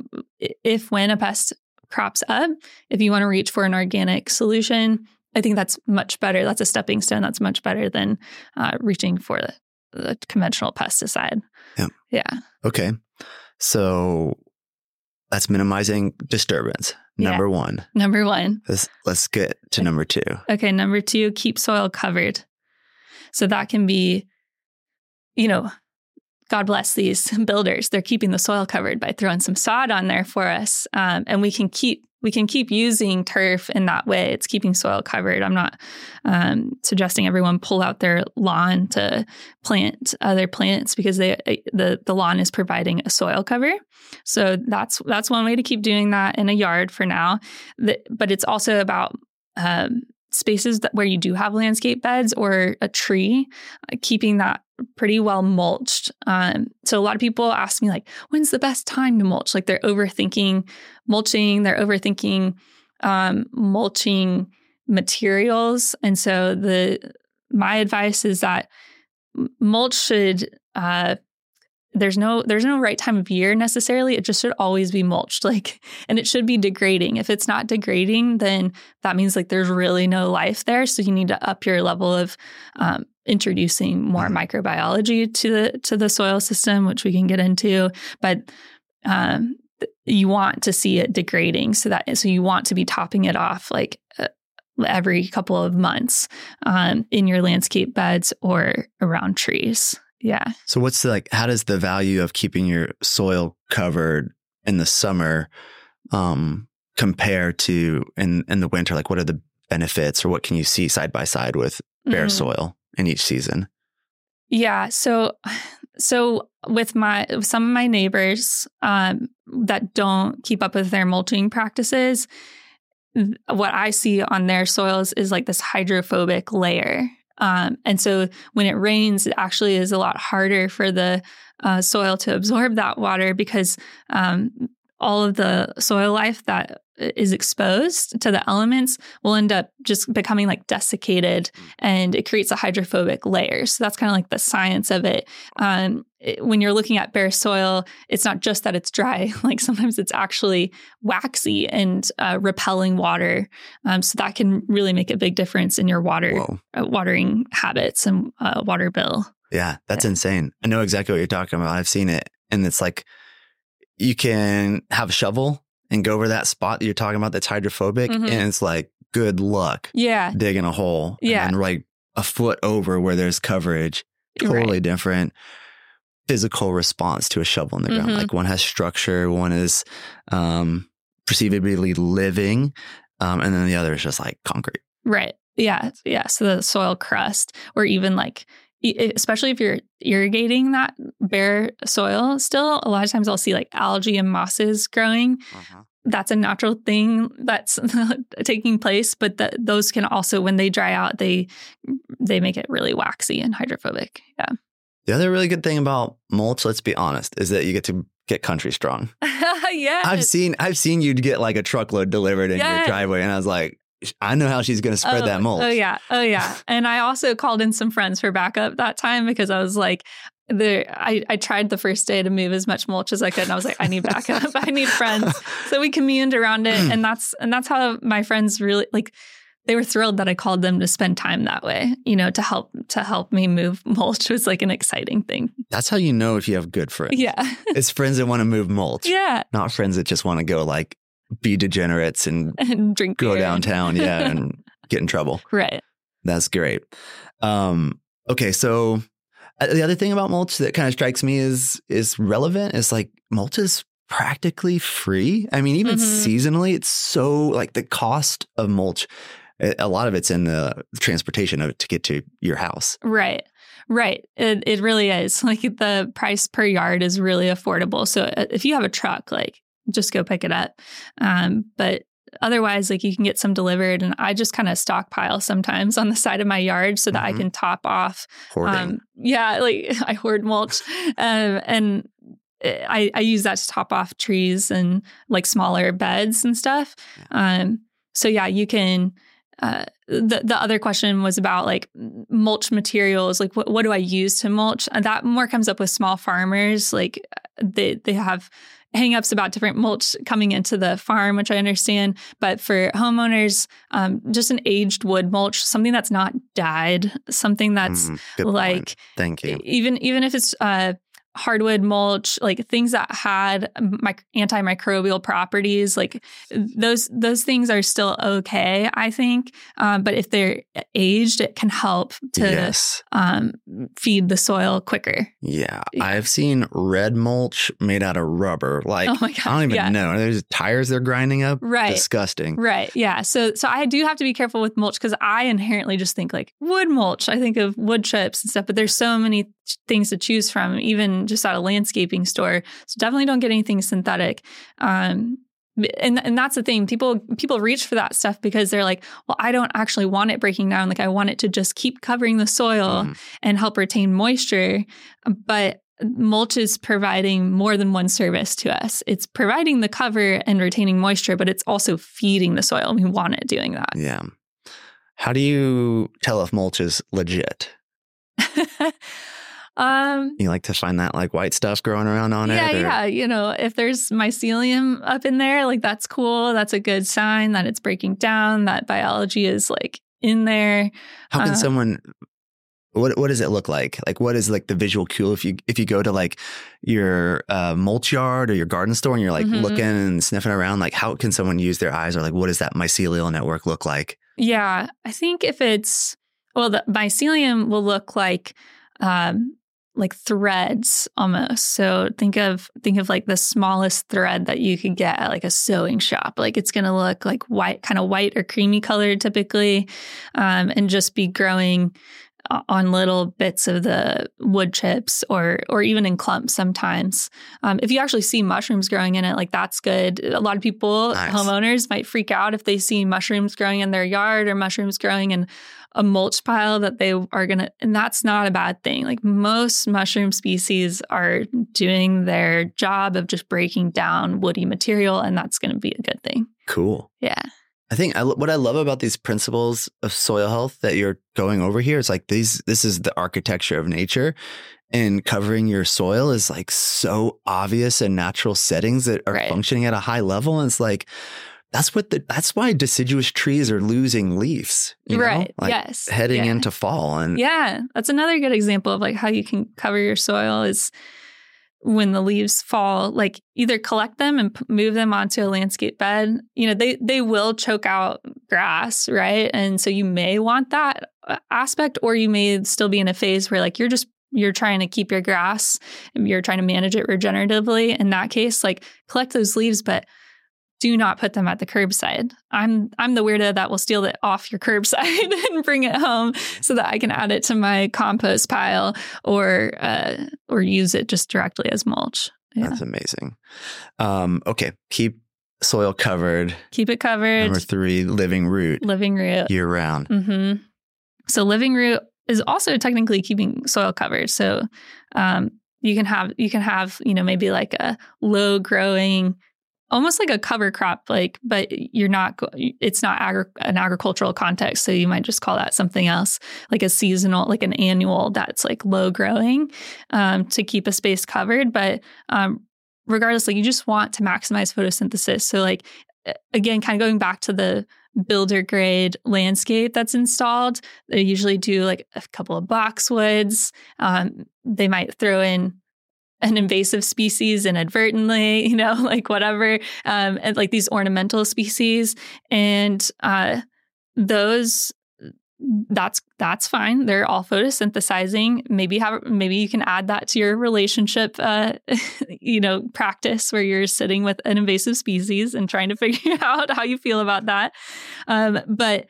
if when a pest crops up, if you want to reach for an organic solution, I think that's much better. That's a stepping stone. That's much better than uh, reaching for the, the conventional pesticide. Yeah. Yeah. Okay. So that's minimizing disturbance. Number yeah. one. Number one. Let's, let's get to number two. Okay. Number two, keep soil covered. So that can be, you know, God bless these builders. They're keeping the soil covered by throwing some sod on there for us, um, and we can keep we can keep using turf in that way. It's keeping soil covered. I'm not um, suggesting everyone pull out their lawn to plant other plants because they the the lawn is providing a soil cover. So that's that's one way to keep doing that in a yard for now. The, but it's also about um, spaces that where you do have landscape beds or a tree, uh, keeping that pretty well mulched. Um, so a lot of people ask me like, when's the best time to mulch? Like they're overthinking mulching, they're overthinking um, mulching materials, and so the my advice is that mulch should uh, there's no there's no right time of year necessarily. It just should always be mulched like and it should be degrading. If it's not degrading then that means like there's really no life there. So you need to up your level of um, introducing more mm-hmm. microbiology to the to the soil system which we can get into. But um, you want to see it degrading so that so you want to be topping it off like uh, every couple of months um, in your landscape beds or around trees yeah. So what's the, like how does the value of keeping your soil covered in the summer um compare to in in the winter like what are the benefits or what can you see side by side with bare mm-hmm. soil in each season? Yeah, so so with my some of my neighbors um, that don't keep up with their mulching practices, what I see on their soils is like this hydrophobic layer um, and so when it rains, it actually is a lot harder for the uh, soil to absorb that water because um, all of the soil life that is exposed to the elements will end up just becoming like desiccated and it creates a hydrophobic layer. So that's kind of like the science of it. Um, it, when you're looking at bare soil, it's not just that it's dry, like sometimes it's actually waxy and uh, repelling water. Um, so that can really make a big difference in your water uh, watering habits and uh, water bill. Yeah, that's yeah. insane. I know exactly what you're talking about. I've seen it. And it's like, you can have a shovel and go over that spot that you're talking about that's hydrophobic. Mm-hmm. And it's like, good luck. Yeah. Digging a hole. Yeah. And like a foot over where there's coverage. Totally right. different physical response to a shovel in the ground. Mm-hmm. Like one has structure, one is um, perceivably living, um, and then the other is just like concrete. Right. Yeah. Yeah. So the soil crust, or even like especially if you're irrigating that bare soil still a lot of times i'll see like algae and mosses growing. Uh-huh. that's a natural thing that's taking place but the, those can also when they dry out they they make it really waxy and hydrophobic. Yeah. The other really good thing about mulch let's be honest is that you get to get country strong. Yeah i've seen i've seen you get like a truckload delivered in yes. your driveway and i was like I know how she's going to spread oh, that mulch. Oh yeah, oh yeah. And I also called in some friends for backup that time because I was like, the I, I tried the first day to move as much mulch as I could, and I was like, I need backup. I need friends. So we communed around it, and that's and that's how my friends really like. They were thrilled that I called them to spend time that way. You know, to help to help me move mulch was like an exciting thing. That's how you know if you have good friends. Yeah, it's friends that want to move mulch. Yeah, not friends that just want to go like be degenerates and, and drink go beer. downtown, yeah, and get in trouble. Right. That's great. Um, okay, so uh, the other thing about mulch that kind of strikes me is is relevant is like mulch is practically free. I mean, even mm-hmm. seasonally, it's so like the cost of mulch. A lot of it's in the transportation of it to get to your house. Right. Right. It, it really is. Like the price per yard is really affordable. So uh, if you have a truck, like just go pick it up. Um, but otherwise, like you can get some delivered, and I just kind of stockpile sometimes on the side of my yard so that mm-hmm. I can top off. Um, yeah, like I hoard mulch, um, and I, I use that to top off trees and like smaller beds and stuff. Um, so yeah, you can. Uh, the the other question was about like mulch materials. Like, what what do I use to mulch? And that more comes up with small farmers. Like, they they have hangups about different mulch coming into the farm, which I understand. But for homeowners, um, just an aged wood mulch, something that's not dyed, something that's mm, like, point. thank you. Even even if it's uh, hardwood mulch, like things that had mic- antimicrobial properties, like those those things are still okay, I think. Um, but if they're aged, it can help to yes. um, feed the soil quicker. Yeah. Yeah. I've seen red mulch made out of rubber. Like, oh my god! I don't even yeah. know. There's tires they're grinding up. Right. Disgusting. Right. Yeah. So so I do have to be careful with mulch because I inherently just think like wood mulch. I think of wood chips and stuff, but there's so many things to choose from, even just at a landscaping store. So definitely don't get anything synthetic. Um, and and that's the thing. People people reach for that stuff because they're like, well, I don't actually want it breaking down. Like I want it to just keep covering the soil Mhm. and help retain moisture. But mulch is providing more than one service to us. It's providing the cover and retaining moisture, but it's also feeding the soil. We want it doing that. Yeah. How do you tell if mulch is legit? um You like to find that like white stuff growing around on yeah, it? or- yeah. You know, if there's mycelium up in there, like that's cool. That's a good sign that it's breaking down, that biology is like in there. How can Uh, someone what what does it look like? Like what is like the visual cue if you if you go to like your uh, mulch yard or your garden store and you're like Mhm. looking and sniffing around, like how can someone use their eyes or like what does that mycelial network look like? Yeah, I think if it's well, the mycelium will look like um, like threads almost. So think of think of like the smallest thread that you could get at like a sewing shop. Like it's going to look like white, kind of white or creamy colored typically, um, and just be growing on little bits of the wood chips or or even in clumps sometimes. Um, if you actually see mushrooms growing in it, like that's good. A lot of people, Nice. homeowners, might freak out if they see mushrooms growing in their yard or mushrooms growing in a mulch pile that they are gonna, and that's not a bad thing. Like most mushroom species are doing their job of just breaking down woody material, and that's gonna be a good thing. Cool. Yeah. I think I, what I love about these principles of soil health that you're going over here is like these. This is the architecture of nature, and covering your soil is like so obvious in natural settings that are Right. functioning at a high level. And it's like that's what the that's why deciduous trees are losing leaves. you know? right. Like yes. heading Yeah. into fall and Yeah, that's another good example of like how you can cover your soil is when the leaves fall, like either collect them and move them onto a landscape bed. You know, they they will choke out grass, right? And so you may want that uh, aspect or you may still be in a phase where like you're just you're trying to keep your grass and you're trying to manage it regeneratively. In that case, like collect those leaves but do not put them at the curbside. I'm I'm the weirdo that will steal it off your curbside and bring it home so that I can add it to my compost pile or uh, or use it just directly as mulch. Yeah. that's amazing. Um, okay, keep soil covered. Keep it covered. Number three, living root living root. year round. hmm So living root is also technically keeping soil covered. So um, you can have you can have you know maybe like a low growing, almost like a cover crop, like but you're not it's not agri- an agricultural context. So you might just call that something else, like a seasonal, like an annual that's like low growing um, to keep a space covered. But um, regardless, like you just want to maximize photosynthesis. So like again, kind of going back to the builder grade landscape that's installed. They usually do like a couple of boxwoods. Um, they might throw in an invasive species inadvertently, you know, like whatever, um, and like these ornamental species. And uh, those that's that's fine. They're all photosynthesizing. Maybe have maybe you can add that to your relationship, uh, you know, practice where you're sitting with an invasive species and trying to figure out how you feel about that. Um, but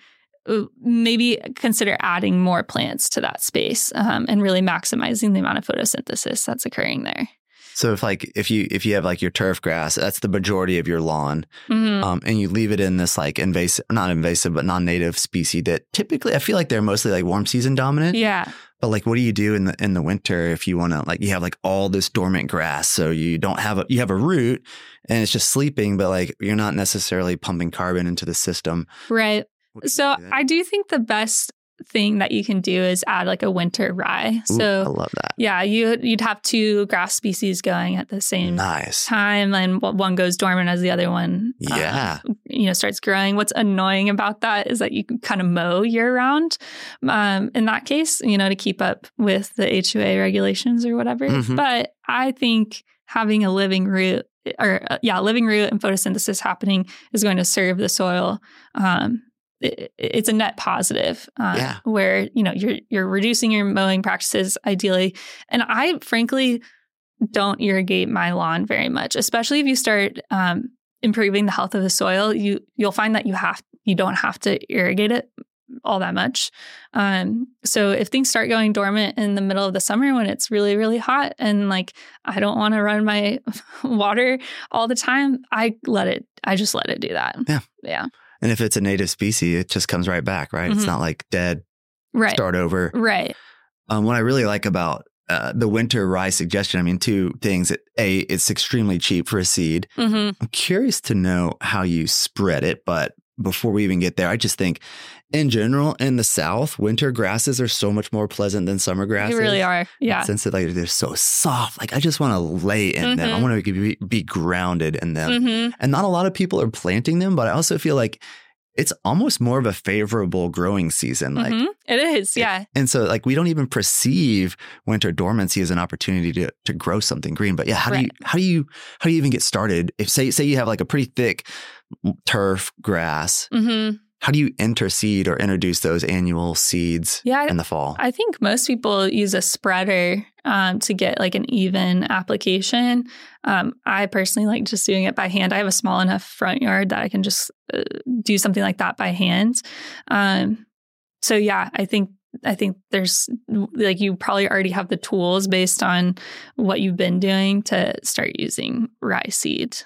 maybe consider adding more plants to that space um, and really maximizing the amount of photosynthesis that's occurring there. So if like if you if you have like your turf grass, that's the majority of your lawn, Mhm. um, and you leave it in this like invasive, not invasive, but non-native species that typically I feel like they're mostly like warm season dominant. Yeah, But like, what do you do in the in the winter if you want to like you have like all this dormant grass, so you don't have a you have a root and it's just sleeping, but like you're not necessarily pumping carbon into the system. right. What do you So do? I do think the best thing that you can do is add like a winter rye. Ooh, so I love that. yeah, you you'd have two grass species going at the same Nice. time, and one goes dormant as the other one. uh, Yeah. you know, starts growing. What's annoying about that is that you kind of mow year round. Um, in that case, you know, to keep up with the HOA regulations or whatever. Mhm. But I think having a living root or uh, yeah, living root and photosynthesis happening is going to serve the soil. Um, it, it's a net positive, uh, Yeah. where you know you're you're reducing your mowing practices ideally, and I frankly don't irrigate my lawn very much, especially if you start um, improving the health of the soil. You you'll find that you have you don't have to irrigate it all that much. Um, so if things start going dormant in the middle of the summer when it's really really hot and like I don't want to run my water all the time, I let it. I just let it do that. Yeah. Yeah. And if it's a native species, it just comes right back, right? It's Mhm. not like dead, Right. start over. Right. Um, what I really like about uh, the winter rye suggestion, I mean, two things. A, it's extremely cheap for a seed. hmm I'm curious to know how you spread it, but before we even get there, I just think in general in the South, winter grasses are so much more pleasant than summer grasses. They really are. Yeah. Since that, like they're so soft, like I just want to lay in them. I Mhm. want to be, be grounded in them. hmm And not a lot of people are planting them, but I also feel like it's almost more of a favorable growing season. Like, hmm It is. Yeah. and so like we don't even perceive winter dormancy as an opportunity to to grow something green. But yeah, how do you how do you how do you even get started? If say say you have like a pretty thick turf grass, hmm how do you interseed or introduce those annual seeds Yeah. In the fall? I think most people use a spreader um, to get like an even application. Um, I personally like just doing it by hand. I have a small enough front yard that I can just uh, do something like that by hand. Um, so yeah, I think I think there's like you probably already have the tools based on what you've been doing to start using rye seed.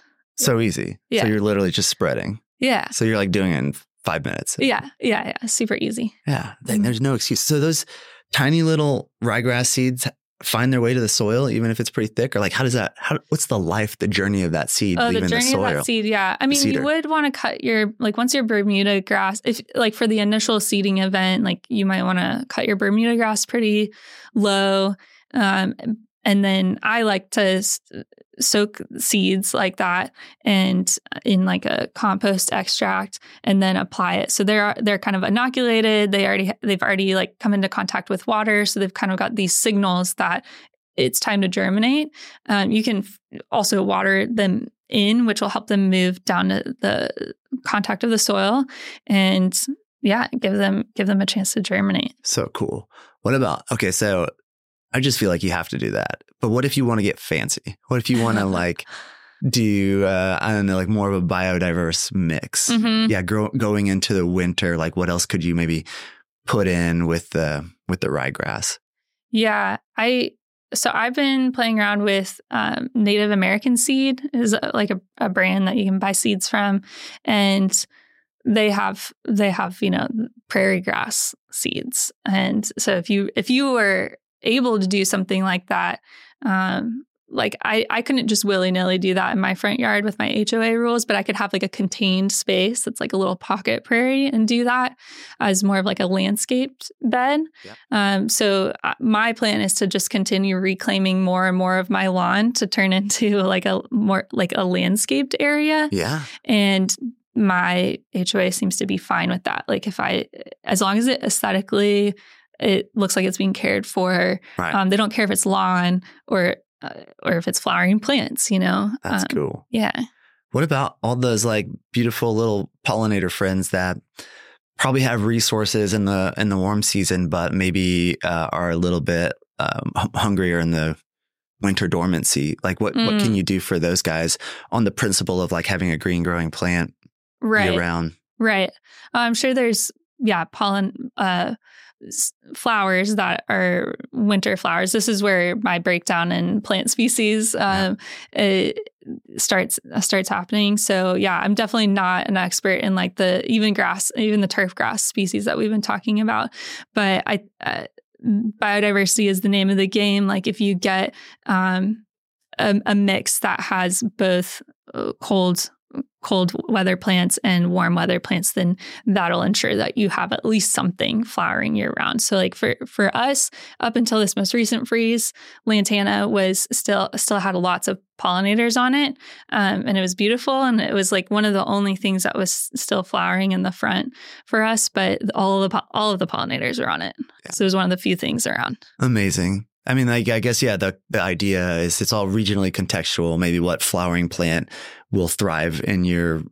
So easy. Yeah. So you're literally just spreading. Yeah. So you're like doing it in five minutes. Yeah. Yeah. Yeah. Super easy. Yeah, then there's no excuse. So those tiny little ryegrass seeds find their way to the soil, even if it's pretty thick, or like how does that? How what's the life, the journey of that seed Oh, the the, journey soil? of that seed. Yeah. I mean, you would want to cut your, like, once your Bermuda grass, if like for the initial seeding event, like you might want to cut your Bermuda grass pretty low. Um, and then I like to soak seeds like that and in like a compost extract and then apply it. So they're they're kind of inoculated. They already they've already like come into contact with water, so they've kind of got these signals that it's time to germinate. Um, you can also water them in, which will help them move down to the contact of the soil, and yeah, give them give them a chance to germinate. So cool. What about okay? So I just feel like you have to do that. But what if you want to get fancy? What if you want to like do uh, I don't know, like more of a biodiverse mix? Mhm. Yeah, grow, going into the winter, like what else could you maybe put in with the with the ryegrass? Yeah, I so I've been playing around with um, Native American Seed is uh, like a, a brand that you can buy seeds from, and they have they have you know prairie grass seeds, and so if you if you were able to do something like that. Um, like I, I couldn't just willy nilly do that in my front yard with my HOA rules, but I could have like a contained space that's like a little pocket prairie and do that as more of like a landscaped bed. Yep. Um, so uh, my plan is to just continue reclaiming more and more of my lawn to turn into like a more like a landscaped area. Yeah. And my HOA seems to be fine with that. Like if I, as long as it aesthetically, it looks like it's being cared for. Right. Um, they don't care if it's lawn or uh, or if it's flowering plants. You know. That's Um, cool. Yeah. What about all those like beautiful little pollinator friends that probably have resources in the in the warm season, but maybe uh, are a little bit um, hungrier in the winter dormancy? Like, what what Mm. can you do for those guys on the principle of like having a green growing plant Right. year round? Right. I'm sure there's yeah pollen uh, flowers that are winter flowers. This is where my breakdown in plant species um, it starts starts happening. So yeah, I'm definitely not an expert in like the even grass, even the turf grass species that we've been talking about. But I uh, biodiversity is the name of the game. Like if you get um, a, a mix that has both uh, cold cold weather plants and warm weather plants, then that'll ensure that you have at least something flowering year round. So like for for us, up until this most recent freeze, Lantana was still still had lots of pollinators on it, um, and it was beautiful. And it was like one of the only things that was still flowering in the front for us. But all of the all of the pollinators are on it, yeah. so it was one of the few things around. Amazing. I mean, like, I guess, yeah, the, the idea is it's all regionally contextual. Maybe what flowering plant will thrive in your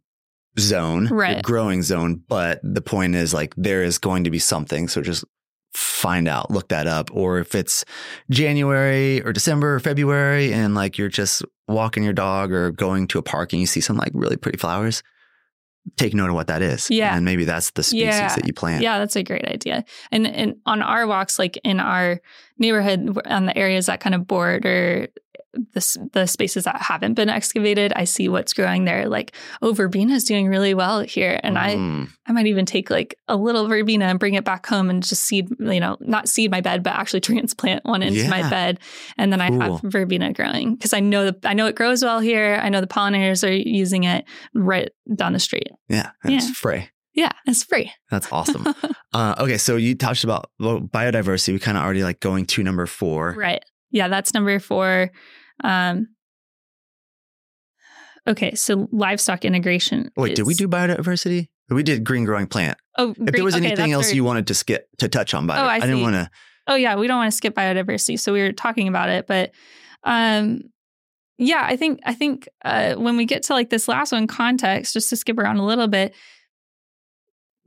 zone, right. your growing zone. But the point is like there is going to be something. So just find out, look that up. Or if it's January or December or February and like you're just walking your dog or going to a park and you see some like really pretty flowers, take note of what that is. Yeah. And maybe that's the species yeah. that you plant. Yeah, that's a great idea. And and on our walks, like in our neighborhood on the areas that kind of border the, the spaces that haven't been excavated, I see what's growing there. Like, oh, verbena is doing really well here, and mm. I I might even take like a little verbena and bring it back home and just seed, you know, not seed my bed, but actually transplant one into yeah. my bed, and then cool. I have verbena growing because I know the, I know it grows well here. I know the pollinators are using it right down the street. Yeah, it's yeah. free. Yeah, it's free. That's awesome. uh, okay, so you touched about well, biodiversity. We kind of already like going to number four. Right. Yeah, that's number four. Um, okay, so livestock integration. Wait, is, did we do biodiversity? We did green growing plant. Oh, if there was okay, anything else very, you wanted to skip to touch on, bio, oh, I, I didn't want to. Oh yeah, we don't want to skip biodiversity, so we were talking about it, but um, yeah, I think I think uh, when we get to like this last one, context, just to skip around a little bit,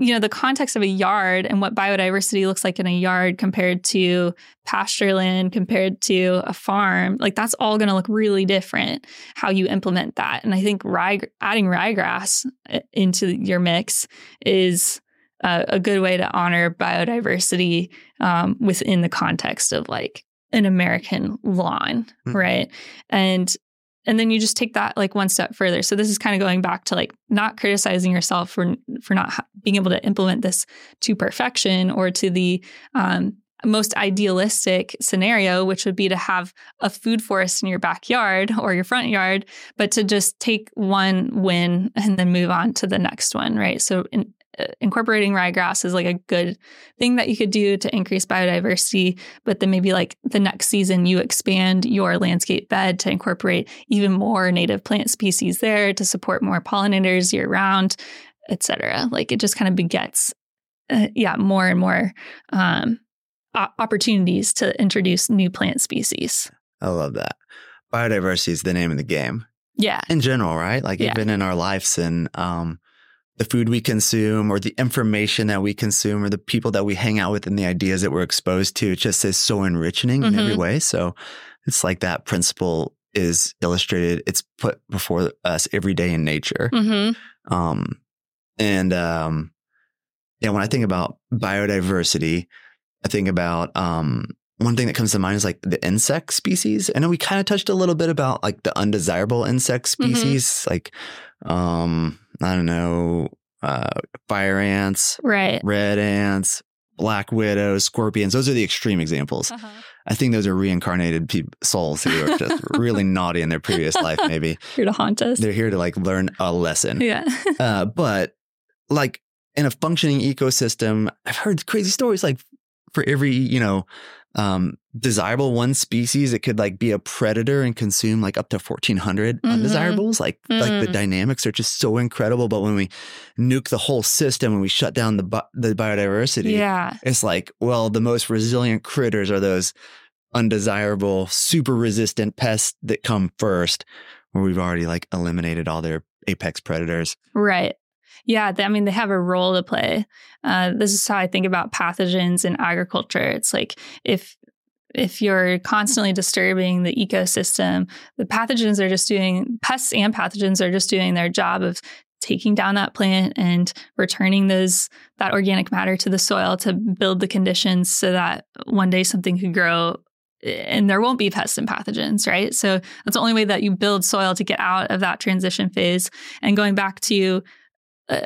you know the context of a yard and what biodiversity looks like in a yard compared to pasture land compared to a farm like that's all going to look really different how you implement that and i think rye, adding ryegrass uh, into your mix is a, a good way to honor biodiversity um, within the context of like an american lawn mm-hmm. right and and then you just take that like one step further. So this is kind of going back to like not criticizing yourself for for not being able to implement this to perfection or to the um, most idealistic scenario which would be to have a food forest in your backyard or your front yard but to just take one win and then move on to the next one right? So in, incorporating ryegrass is like a good thing that you could do to increase biodiversity. But then maybe like the next season, you expand your landscape bed to incorporate even more native plant species there to support more pollinators year round, etc. Like it just kind of begets, uh, yeah, more and more um, opportunities to introduce new plant species. I love that. Biodiversity is the name of the game. Yeah. In general, right? Like yeah. even in our lives and um, the food we consume or the information that we consume or the people that we hang out with and the ideas that we're exposed to. It just is so enriching mm-hmm. in every mm-hmm. way. So it's like that principle is illustrated. It's put before us every day in nature. Mm-hmm. Um, and, um, yeah, when I think about biodiversity, I think about, um, one thing that comes to mind is like the insect species. I know we kind of touched a little bit about like the undesirable insect mm-hmm. species, mm-hmm. like um I don't know, uh, fire ants, right? Red ants, black widows, scorpions. Those are the extreme examples. Uh-huh. I think those are reincarnated pe- souls who are just really naughty in their previous life. Maybe here to haunt us. They're here to like learn a lesson. Yeah. uh, but like in a functioning ecosystem, I've heard crazy stories. Like for every you know um, desirable one species, it could like be a predator and consume like up to 1400 mm-hmm. undesirables. Like, mm-hmm. like the mm. dynamics are just so incredible. But when we nuke the whole system and we shut down the, the biodiversity, yeah. it's like, well, the most resilient critters are those undesirable, super resistant pests that come first, where we've already like eliminated all their apex predators. Right. Yeah, I mean, they have a role to play. Uh, this is how I think about pathogens in agriculture. It's like if if you're constantly disturbing the ecosystem, the pathogens are just doing pests and pathogens are just doing their job of taking down that plant and returning those that organic matter to the soil to build the conditions so that one day something could grow and there won't be pests and pathogens, right? So that's the only way that you build soil to get out of that transition phase. And going back to uh,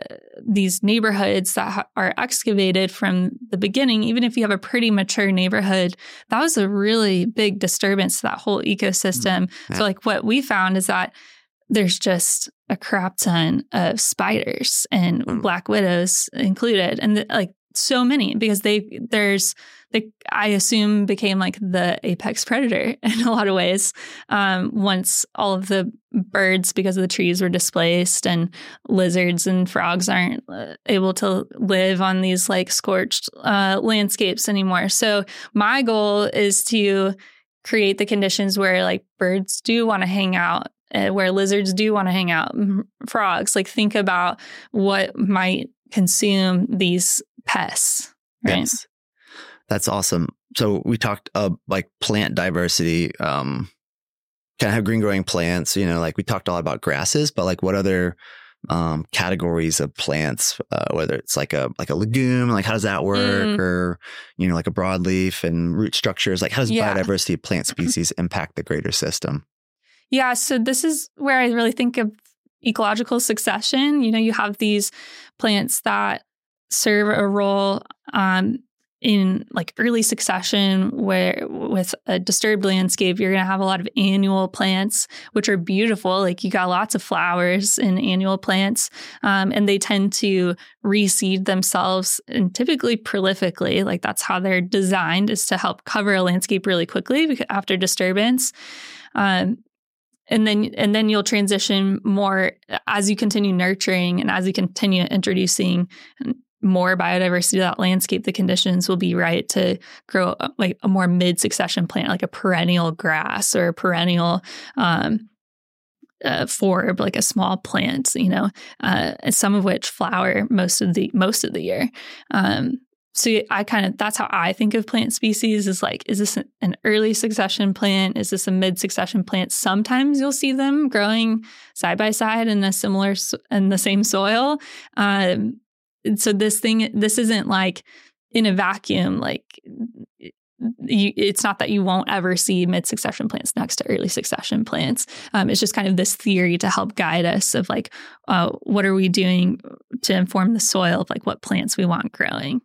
these neighborhoods that ha- are excavated from the beginning, even if you have a pretty mature neighborhood, that was a really big disturbance to that whole ecosystem. Mm-hmm. So, like, what we found is that there's just a crap ton of spiders and Mm. black widows included, and the, like so many because they there's they I assume became like the apex predator in a lot of ways um, once all of the birds because of the trees were displaced and lizards and frogs aren't uh, able to live on these like scorched uh, landscapes anymore. So my goal is to create the conditions where like birds do want to hang out uh, where lizards do want to hang out frogs like think about what might consume these pests right Yes. That's awesome. So we talked uh, like plant diversity. Um, kind of have green growing plants. You know, like we talked a lot about grasses, but like what other um, categories of plants? Uh, whether it's like a like a legume, like how does that work, Mm. or you know, like a broadleaf and root structures. Like how does Yeah. biodiversity of plant species impact the greater system? Yeah, so this is where I really think of ecological succession. You know, you have these plants that serve a role um, in like early succession, where with a disturbed landscape, you're going to have a lot of annual plants, which are beautiful. Like you got lots of flowers in annual plants, um, and they tend to reseed themselves and typically prolifically. Like that's how they're designed is to help cover a landscape really quickly after disturbance. Um, and then and then you'll transition more as you continue nurturing and as you continue introducing more biodiversity to that landscape the conditions will be right to grow uh, like a more mid-succession plant like a perennial grass or a perennial um, uh, forb like a small plant you know uh, some of which flower most of the most of the year. Um, so I kind of that's how I think of plant species is like is this an early succession plant? Is this a mid succession plant? Sometimes you'll see them growing side by side in a similar in the same soil. Um, so this thing this isn't like in a vacuum like you, it's not that you won't ever see mid succession plants next to early succession plants. Um, it's just kind of this theory to help guide us of like, uh, what are we doing to inform the soil of like what plants we want growing.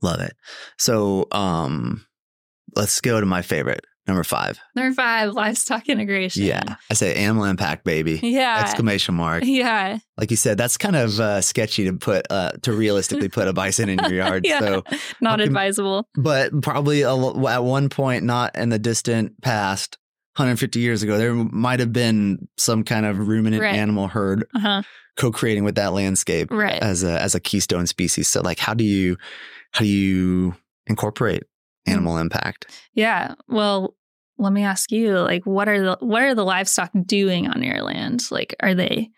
Love it. So um, let's go to my favorite number five. Number five, livestock integration. Yeah, I say animal impact, baby. Yeah. Exclamation mark. Yeah. Like you said, that's kind of uh, sketchy to put uh, to realistically put a bison in your yard. yeah. So, Not Okay. advisable. but probably a, at one point, not in the distant past, 150 years ago, there might have been some kind of ruminant Right. animal herd Uh huh. co-creating with that landscape Right. as a as a keystone species. So, like, how do you how do you incorporate. Animal impact? Yeah. Well, let me ask you, like, what are the what are the livestock doing on your land? Like, are they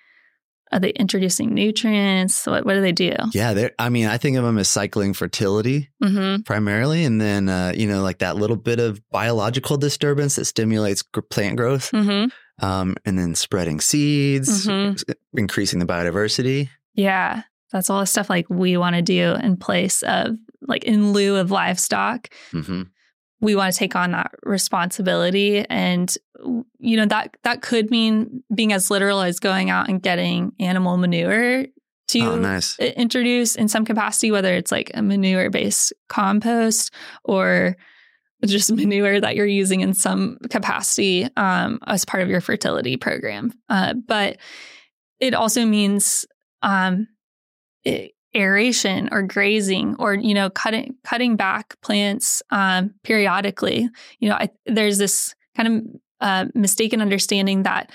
are they introducing nutrients? What what do they do? Yeah, I mean, I think of them as cycling fertility Mm-hmm. primarily, and then uh, you know, like that little bit of biological disturbance that stimulates plant growth, Mm-hmm. um, and then spreading seeds, Mhm. increasing the biodiversity. Yeah. That's all the stuff like we want to do in place of like in lieu of livestock. hmm we want to take on that responsibility and you know that that could mean being as literal as going out and getting animal manure to Oh, nice. introduce in some capacity whether it's like a manure based compost or just manure that you're using in some capacity um, as part of your fertility program uh, but it also means um, i- aeration or grazing or you know cutting cutting back plants um, periodically. You know I, there's this kind of uh, mistaken understanding that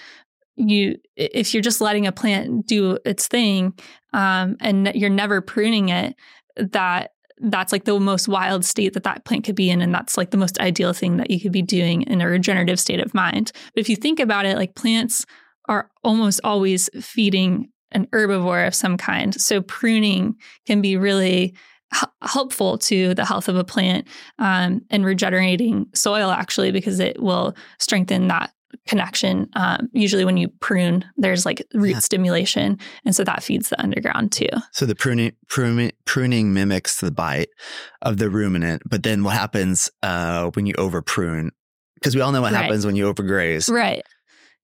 you if you're just letting a plant do its thing um, and you're never pruning it that that's like the most wild state that that plant could be in and that's like the most ideal thing that you could be doing in a regenerative state of mind. But if you think about it like plants are almost always feeding an herbivore of some kind. So pruning can be really h- helpful to the health of a plant um, and regenerating soil actually because it will strengthen that connection. Um, usually when you prune, there's like root Yeah. stimulation, and so that feeds the underground too. So the pruning, pruning pruning mimics the bite of the ruminant, but then what happens uh, when you over prune? Because we all know what Right. happens when you overgraze. Right.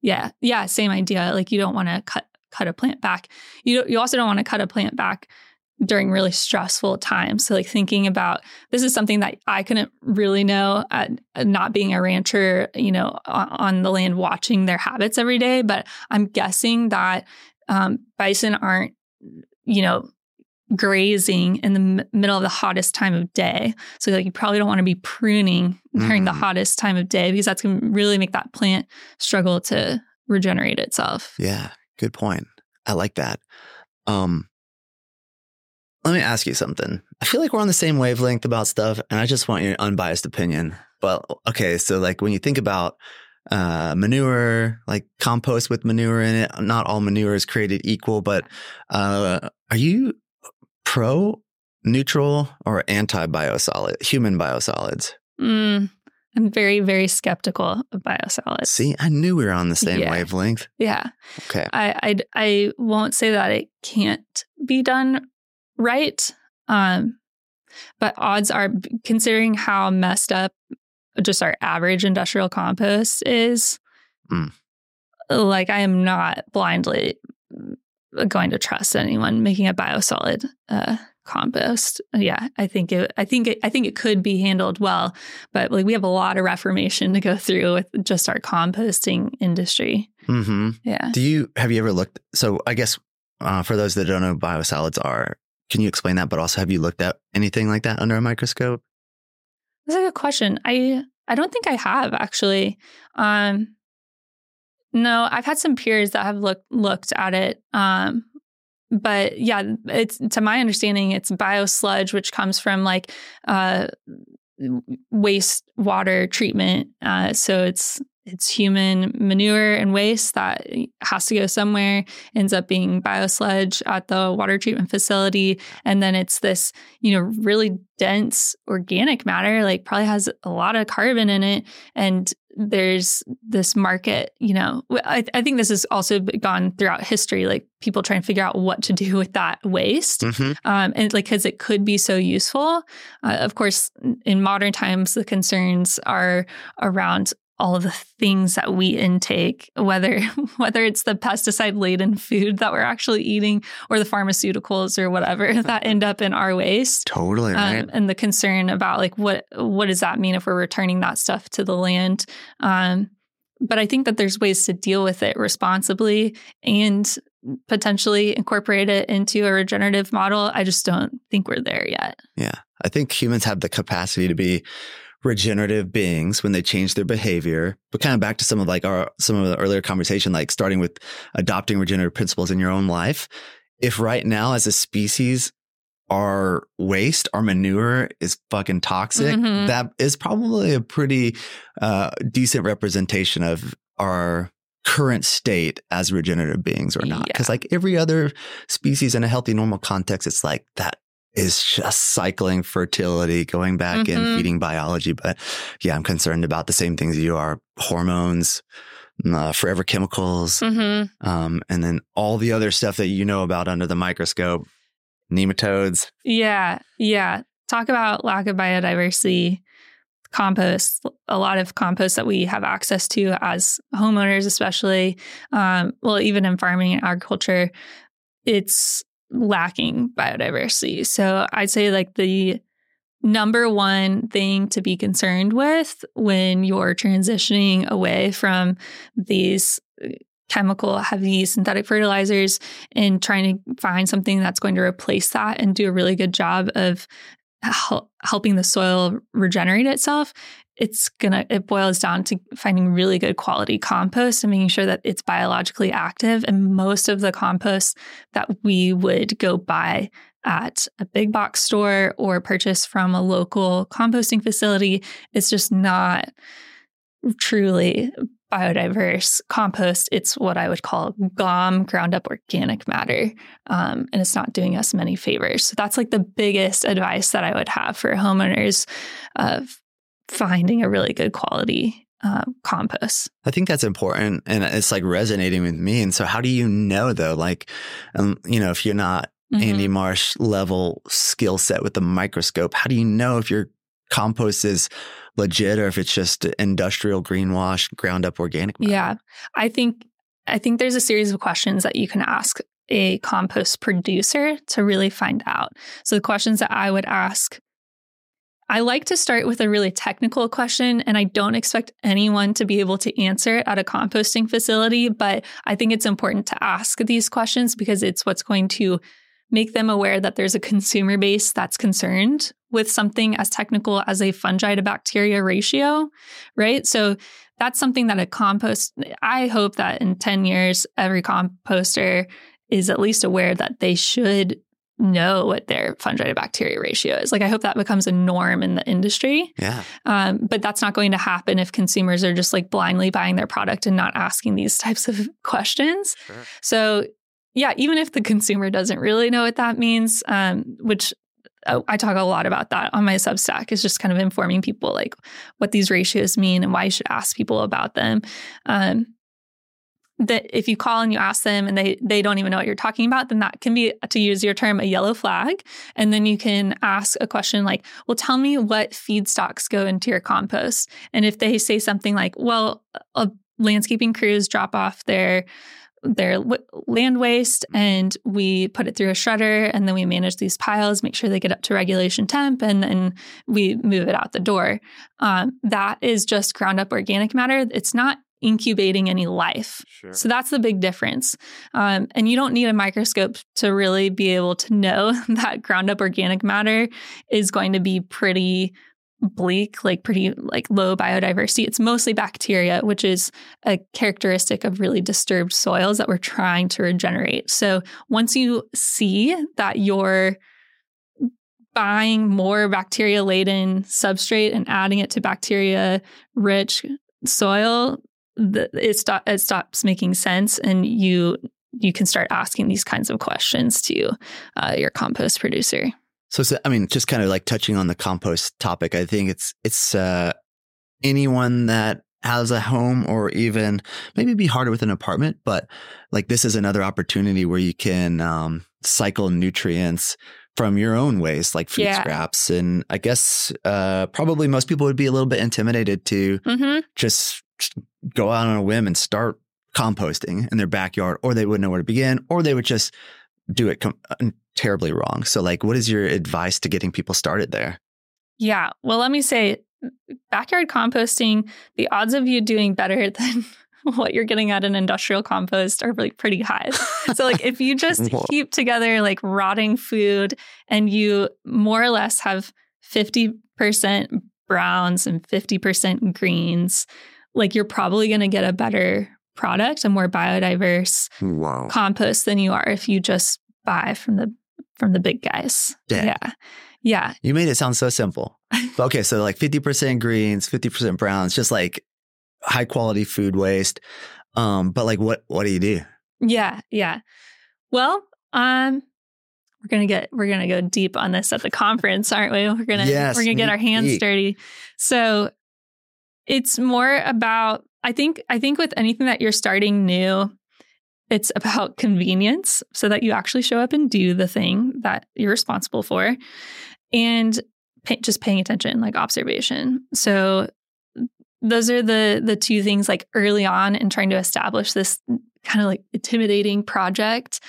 Yeah. Yeah. Same idea. Like you don't want to cut cut a plant back. You don't, you also don't want to cut a plant back during really stressful times. So, like thinking about this is something that I couldn't really know, at, not being a rancher, you know, on, on, the land, watching their habits every day. But I'm guessing that um, bison aren't, you know, grazing in the m- middle of the hottest time of day. So, like, you probably don't want to be pruning during mm. the hottest time of day because that's going to really make that plant struggle to regenerate itself. Yeah, good point. I like that. Um, let me ask you something. I feel like we're on the same wavelength about stuff, and I just want your unbiased opinion. But okay, so like when you think about uh, manure, like compost with manure in it, not all manure is created equal, but uh, are you pro, neutral, or anti biosolid, human biosolids? Mm, I'm very, very skeptical of biosolids. See, I knew we were on the same yeah. wavelength. Yeah. Okay. I, I I won't say that it can't be done right. Um, but odds are, considering how messed up just our average industrial compost is, mm. like I am not blindly going to trust anyone making a biosolid uh, compost. Yeah, I think it. I think it. I think it could be handled well, but like we have a lot of reformation to go through with just our composting industry. Mm-hmm. Yeah. Do you have you ever looked? So I guess uh, for those that don't know, biosolids are can you explain that? But also, have you looked at anything like that under a microscope? That's a good question. I I don't think I have actually. Um, no, I've had some peers that have looked looked at it. Um, but yeah, it's to my understanding, it's biosludge, which comes from like uh, waste water treatment. Uh, so it's it's human manure and waste that has to go somewhere, ends up being biosludge at the water treatment facility. And then it's this, you know, really dense organic matter, like probably has a lot of carbon in it. And there's this market, you know, I, I think this has also gone throughout history, like people trying to figure out what to do with that waste. Mm-hmm. Um, and like, cause it could be so useful. Uh, of course, in modern times, the concerns are around all of the things that we intake, whether whether it's the pesticide laden food that we're actually eating or the pharmaceuticals or whatever that end up in our waste. Totally um, right. Um, and the concern about like what what does that mean if we're returning that stuff to the land? Um, but I think that there's ways to deal with it responsibly and potentially incorporate it into a regenerative model. I just don't think we're there yet. Yeah. I think humans have the capacity to be regenerative beings when they change their behavior. But kind of back to some of like our some of the earlier conversation, like starting with adopting regenerative principles in your own life. If right now as a species our waste, our manure is fucking toxic, mm-hmm. that is probably a pretty uh, decent representation of our current state as regenerative beings or not. Because yeah. like every other species in a healthy, normal context, it's like that is just cycling fertility, going back mm-hmm. and feeding biology. But yeah, I'm concerned about the same things you are hormones, uh, forever chemicals, mm-hmm. um, and then all the other stuff that you know about under the microscope, nematodes. Yeah. Yeah. Talk about lack of biodiversity. Compost, a lot of compost that we have access to as homeowners, especially, um, well, even in farming and agriculture, it's lacking biodiversity. So I'd say like the number one thing to be concerned with when you're transitioning away from these uh, chemical heavy synthetic fertilizers and trying to find something that's going to replace that and do a really good job of helping the soil regenerate itself it's gonna it boils down to finding really good quality compost and making sure that it's biologically active. And most of the compost that we would go buy at a big box store or purchase from a local composting facility is just not truly biodiverse compost. It's what i would call gom ground up organic matter um, and it's not doing us many favors. So that's like the biggest advice that i would have for homeowners of finding a really good quality uh, compost. I think that's important, and it's like resonating with me. And so, how do you know though? Like, um, you know, if you're not mm-hmm. Andie Marsh level skill set with the microscope, how do you know if your compost is legit or if it's just industrial greenwash, ground up organic? Matter? Yeah, I think I think there's a series of questions that you can ask a compost producer to really find out. So the questions that I would ask I like to start with a really technical question, and I don't expect anyone to be able to answer it at a composting facility. But I think it's important to ask these questions because it's what's going to make them aware that there's a consumer base that's concerned with something as technical as a fungi to bacteria ratio, right? So that's something that a compost, I hope that in 10 years, every composter is at least aware that they should know what their fungi to bacteria ratio is. Like, I hope that becomes a norm in the industry. Yeah. Um, but that's not going to happen if consumers are just like blindly buying their product and not asking these types of questions. Sure. So, yeah, even if the consumer doesn't really know what that means, um, which uh, I talk a lot about that on my Substack, is just kind of informing people like what these ratios mean and why you should ask people about them. Um, that if you call and you ask them and they they don't even know what you're talking about then that can be to use your term a yellow flag. And then you can ask a question like well tell me what feedstocks go into your compost? And if they say something like well a landscaping crews drop off their their land waste and we put it through a shredder and then we manage these piles make sure they get up to regulation temp and then we move it out the door. Um, that is just ground up organic matter. It's not incubating any life. Sure. So that's the big difference. Um, and you don't need a microscope to really be able to know that ground up organic matter is going to be pretty bleak, like pretty like low biodiversity. It's mostly bacteria, which is a characteristic of really disturbed soils that we're trying to regenerate. So once you see that you're buying more bacteria laden substrate and adding it to bacteria rich soil, the, it, stop, it stops making sense and you you can start asking these kinds of questions to uh, your compost producer. So, so, I mean, just kind of like touching on the compost topic, I think it's it's uh, anyone that has a home or even maybe be harder with an apartment, but like this is another opportunity where you can um, cycle nutrients from your own waste, like food yeah. scraps. And I guess uh, probably most people would be a little bit intimidated to mm-hmm. just go out on a whim and start composting in their backyard, or they wouldn't know where to begin, or they would just do it com- uh, terribly wrong. So, like, what is your advice to getting people started there? Yeah. Well, let me say backyard composting, the odds of you doing better than what you're getting at an industrial compost are like pretty high. so like if you just heap together like rotting food and you more or less have 50% browns and 50% greens, like you're probably going to get a better product, a more biodiverse wow. compost than you are if you just buy from the from the big guys. Yeah. Yeah. Yeah. You made it sound so simple. okay, so like 50% greens, 50% browns, just like high quality food waste. Um, but like what what do you do? Yeah, yeah. Well, um we're gonna get we're gonna go deep on this at the conference, aren't we? We're gonna yes, we're gonna get our hands dirty. So it's more about I think I think with anything that you're starting new, it's about convenience so that you actually show up and do the thing that you're responsible for and pay, just paying attention like observation. So those are the the two things like early on in trying to establish this kind of like intimidating project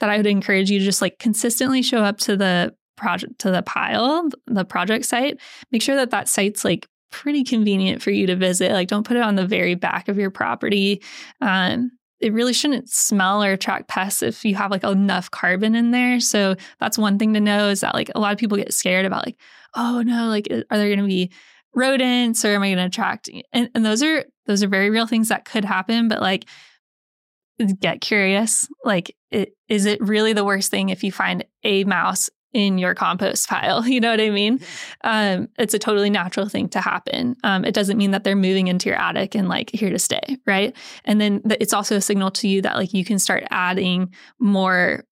that I would encourage you to just like consistently show up to the project to the pile, the project site. Make sure that that site's like pretty convenient for you to visit. Like, don't put it on the very back of your property. Um, it really shouldn't smell or attract pests if you have like enough carbon in there. So that's one thing to know is that like a lot of people get scared about like, oh no, like are there going to be rodents or am I going to attract? And, and those are those are very real things that could happen. But like, get curious. Like, it, is it really the worst thing if you find a mouse in your compost pile. You know what I mean? Um, it's a totally natural thing to happen. Um, it doesn't mean that they're moving into your attic and like here to stay, right? And then it's also a signal to you that like you can start adding more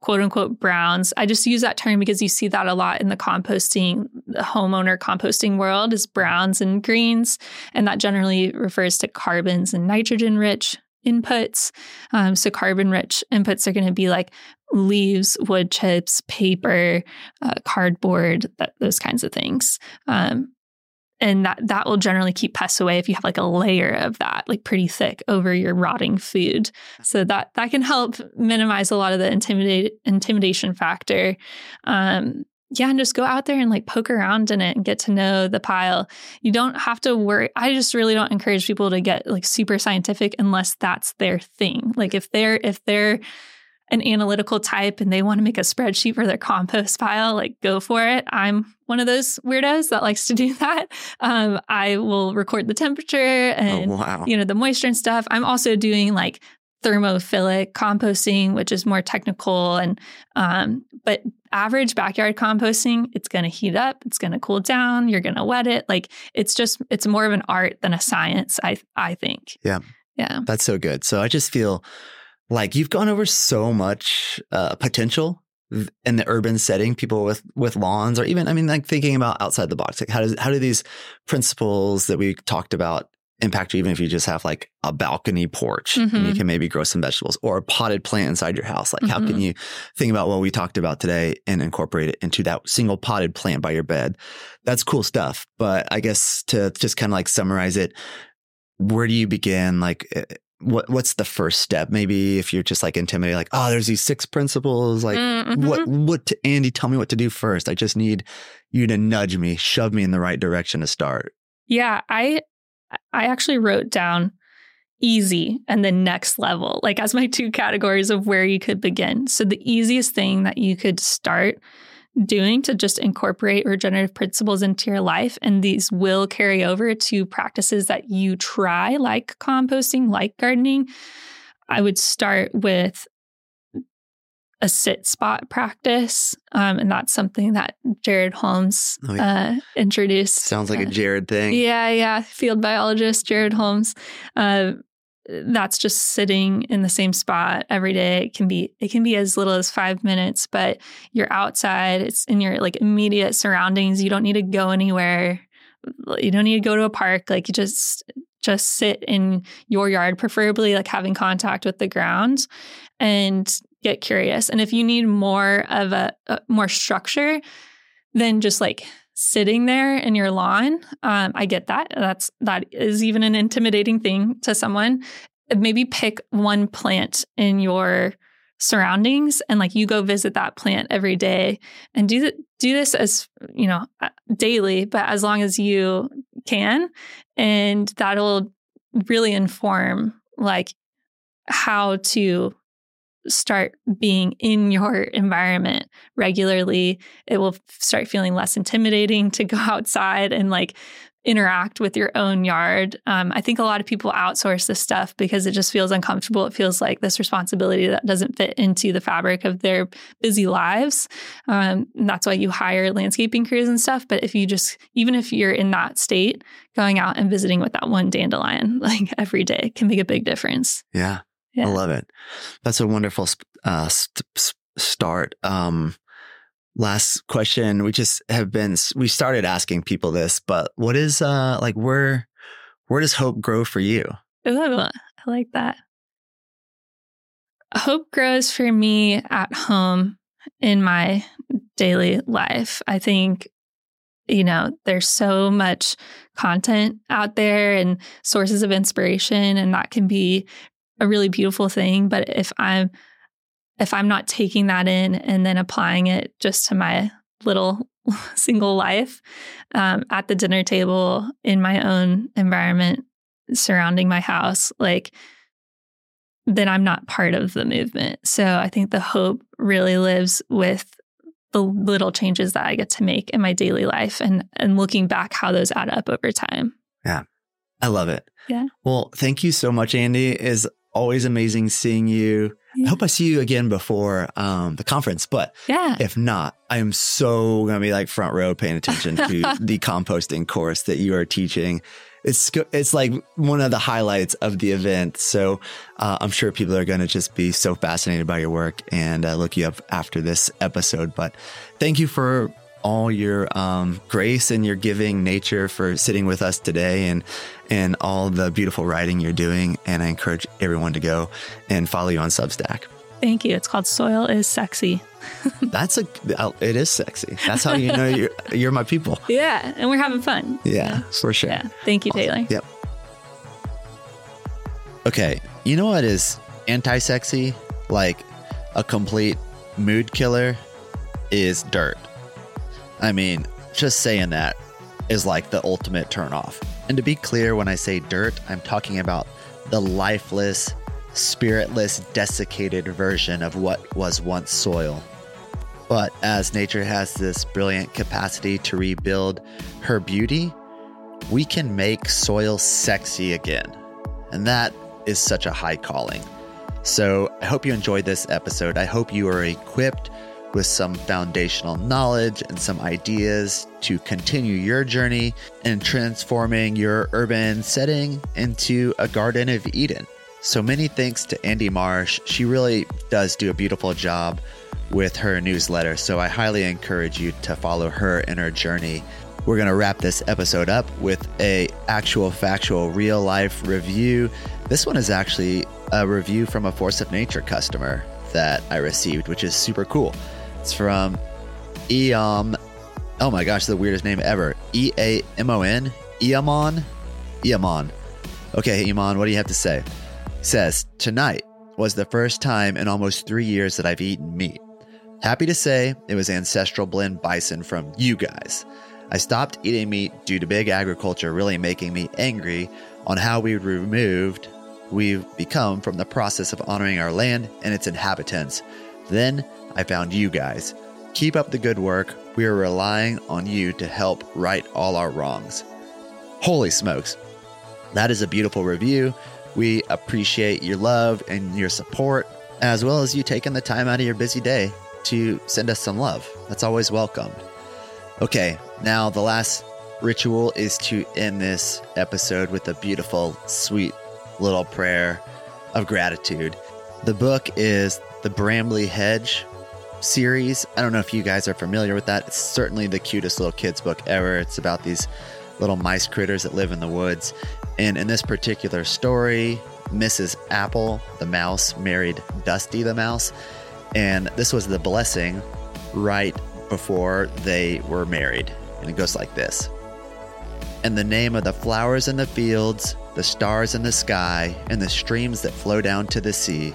quote unquote browns. I just use that term because you see that a lot in the composting, the homeowner composting world is browns and greens. And that generally refers to carbons and nitrogen rich inputs. Um, so carbon rich inputs are going to be like leaves, wood chips, paper, uh, cardboard, those kinds of things. Um, and that that will generally keep pests away if you have like a layer of that like pretty thick over your rotting food so that that can help minimize a lot of the intimidate intimidation factor um yeah and just go out there and like poke around in it and get to know the pile you don't have to worry i just really don't encourage people to get like super scientific unless that's their thing like if they're if they're an analytical type and they want to make a spreadsheet for their compost pile, like go for it. I'm one of those weirdos that likes to do that. Um, I will record the temperature and oh, wow. you know the moisture and stuff. I'm also doing like thermophilic composting, which is more technical and um, but average backyard composting, it's going to heat up, it's going to cool down, you're going to wet it. Like it's just it's more of an art than a science. I I think. Yeah. Yeah. That's so good. So I just feel like you've gone over so much uh, potential in the urban setting, people with with lawns, or even I mean, like thinking about outside the box. Like how does how do these principles that we talked about impact? Even if you just have like a balcony porch, mm-hmm. and you mm-hmm. can maybe grow some vegetables, or a potted plant inside your house. Like mm-hmm. how can mm-hmm. you think about what we talked about today and incorporate it into that single potted plant by your bed? That's cool stuff. But I guess to just kind of like summarize it, where do you begin? Like eh, what what's the first step? Maybe if you're just like intimidated, like, oh, there's these six principles. Like, mm-hmm. what what to, Andie? Tell me what to do first. I just need you to nudge me, shove me in the right direction to start. Yeah, I I actually wrote down easy and the next level, like as my two categories of where you could begin. So the easiest thing that you could start doing to just incorporate regenerative principles into your life. And these will carry over to practices that you try, like composting, like gardening. I would start with a sit spot practice. Um, and that's something that Jared Holmes oh, yeah. uh, introduced. Sounds like uh, a Jared thing. Yeah, yeah. Field biologist Jared Holmes. Uh, that's just sitting in the same spot every day. It can be it can be as little as five minutes, but you're outside. It's in your like immediate surroundings. You don't need to go anywhere. You don't need to go to a park. Like you just just sit in your yard, preferably like having contact with the ground, and get curious. And if you need more of a, a more structure, than just like sitting there in your lawn. Um, I get that. That's that is even an intimidating thing to someone. Maybe pick one plant in your surroundings and like you go visit that plant every day and do the, do this as you know uh, daily but as long as you can and that'll really inform like how to start being in your environment regularly, it will start feeling less intimidating to go outside and like interact with your own yard. Um, I think a lot of people outsource this stuff because it just feels uncomfortable. It feels like this responsibility that doesn't fit into the fabric of their busy lives. Um, and that's why you hire landscaping crews and stuff. But if you just, even if you're in that state, going out and visiting with that one dandelion like every day can make a big difference. Yeah. Yeah. I love it. That's a wonderful uh, st- start. Um, last question. We just have been, we started asking people this, but what is, uh, like, where, where does hope grow for you? Ooh, I like that. Hope grows for me at home in my daily life. I think, you know, there's so much content out there and sources of inspiration, and that can be a really beautiful thing. But if I'm if I'm not taking that in and then applying it just to my little single life um, at the dinner table in my own environment surrounding my house, like then I'm not part of the movement. So I think the hope really lives with the little changes that I get to make in my daily life and and looking back how those add up over time. Yeah. I love it. Yeah. Well, thank you so much, Andie. Is always amazing seeing you. Yeah. I hope I see you again before um, the conference, but yeah. if not, I am so going to be like front row paying attention to the composting course that you are teaching. It's it's like one of the highlights of the event. So uh, I'm sure people are going to just be so fascinated by your work and uh, look you up after this episode. But thank you for all your um, grace and your giving nature for sitting with us today and and all the beautiful writing you're doing. And I encourage everyone to go and follow you on Substack. Thank you. It's called Soil is Sexy. That's a uh, it is sexy. That's how you know you're you're my people. Yeah, and we're having fun. Yeah, for sure. Yeah. Thank you, Taylor. Yep. Okay, you know what is anti-sexy? Like a complete mood killer is dirt. I mean, just saying that is like the ultimate turnoff. And to be clear, when I say dirt, I'm talking about the lifeless, spiritless, desiccated version of what was once soil. But as nature has this brilliant capacity to rebuild her beauty, we can make soil sexy again. And that is such a high calling. So I hope you enjoyed this episode. I hope you are equipped with some foundational knowledge and some ideas to continue your journey in transforming your urban setting into a Garden of Eden. So many thanks to Andie Marsh. She really does do a beautiful job with her newsletter. So I highly encourage you to follow her in her journey. We're going to wrap this episode up with a actual factual real life review. This one is actually a review from a Force of Nature customer that I received, which is super cool. It's from Eam. Oh my gosh, the weirdest name ever. E A M O N. Eamon. Eamon. Okay, Eamon, what do you have to say? says, Tonight was the first time in almost three years that I've eaten meat. Happy to say it was ancestral blend bison from you guys. I stopped eating meat due to big agriculture really making me angry on how we removed we've become from the process of honoring our land and its inhabitants. Then I found you guys. Keep up the good work. We are relying on you to help right all our wrongs. Holy smokes. That is a beautiful review. We appreciate your love and your support, as well as you taking the time out of your busy day to send us some love. That's always welcomed. Okay, now the last ritual is to end this episode with a beautiful, sweet little prayer of gratitude. The book is The Brambly Hedge series. I don't know if you guys are familiar with that. It's certainly the cutest little kids' book ever. It's about these little mice critters that live in the woods. And in this particular story, Mrs. Apple, the mouse, married Dusty the mouse. And this was the blessing right before they were married. And it goes like this In the name of the flowers in the fields, the stars in the sky, and the streams that flow down to the sea,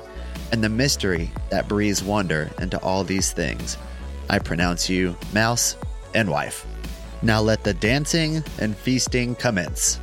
and the mystery that breathes wonder into all these things, I pronounce you mouse and wife. Now let the dancing and feasting commence.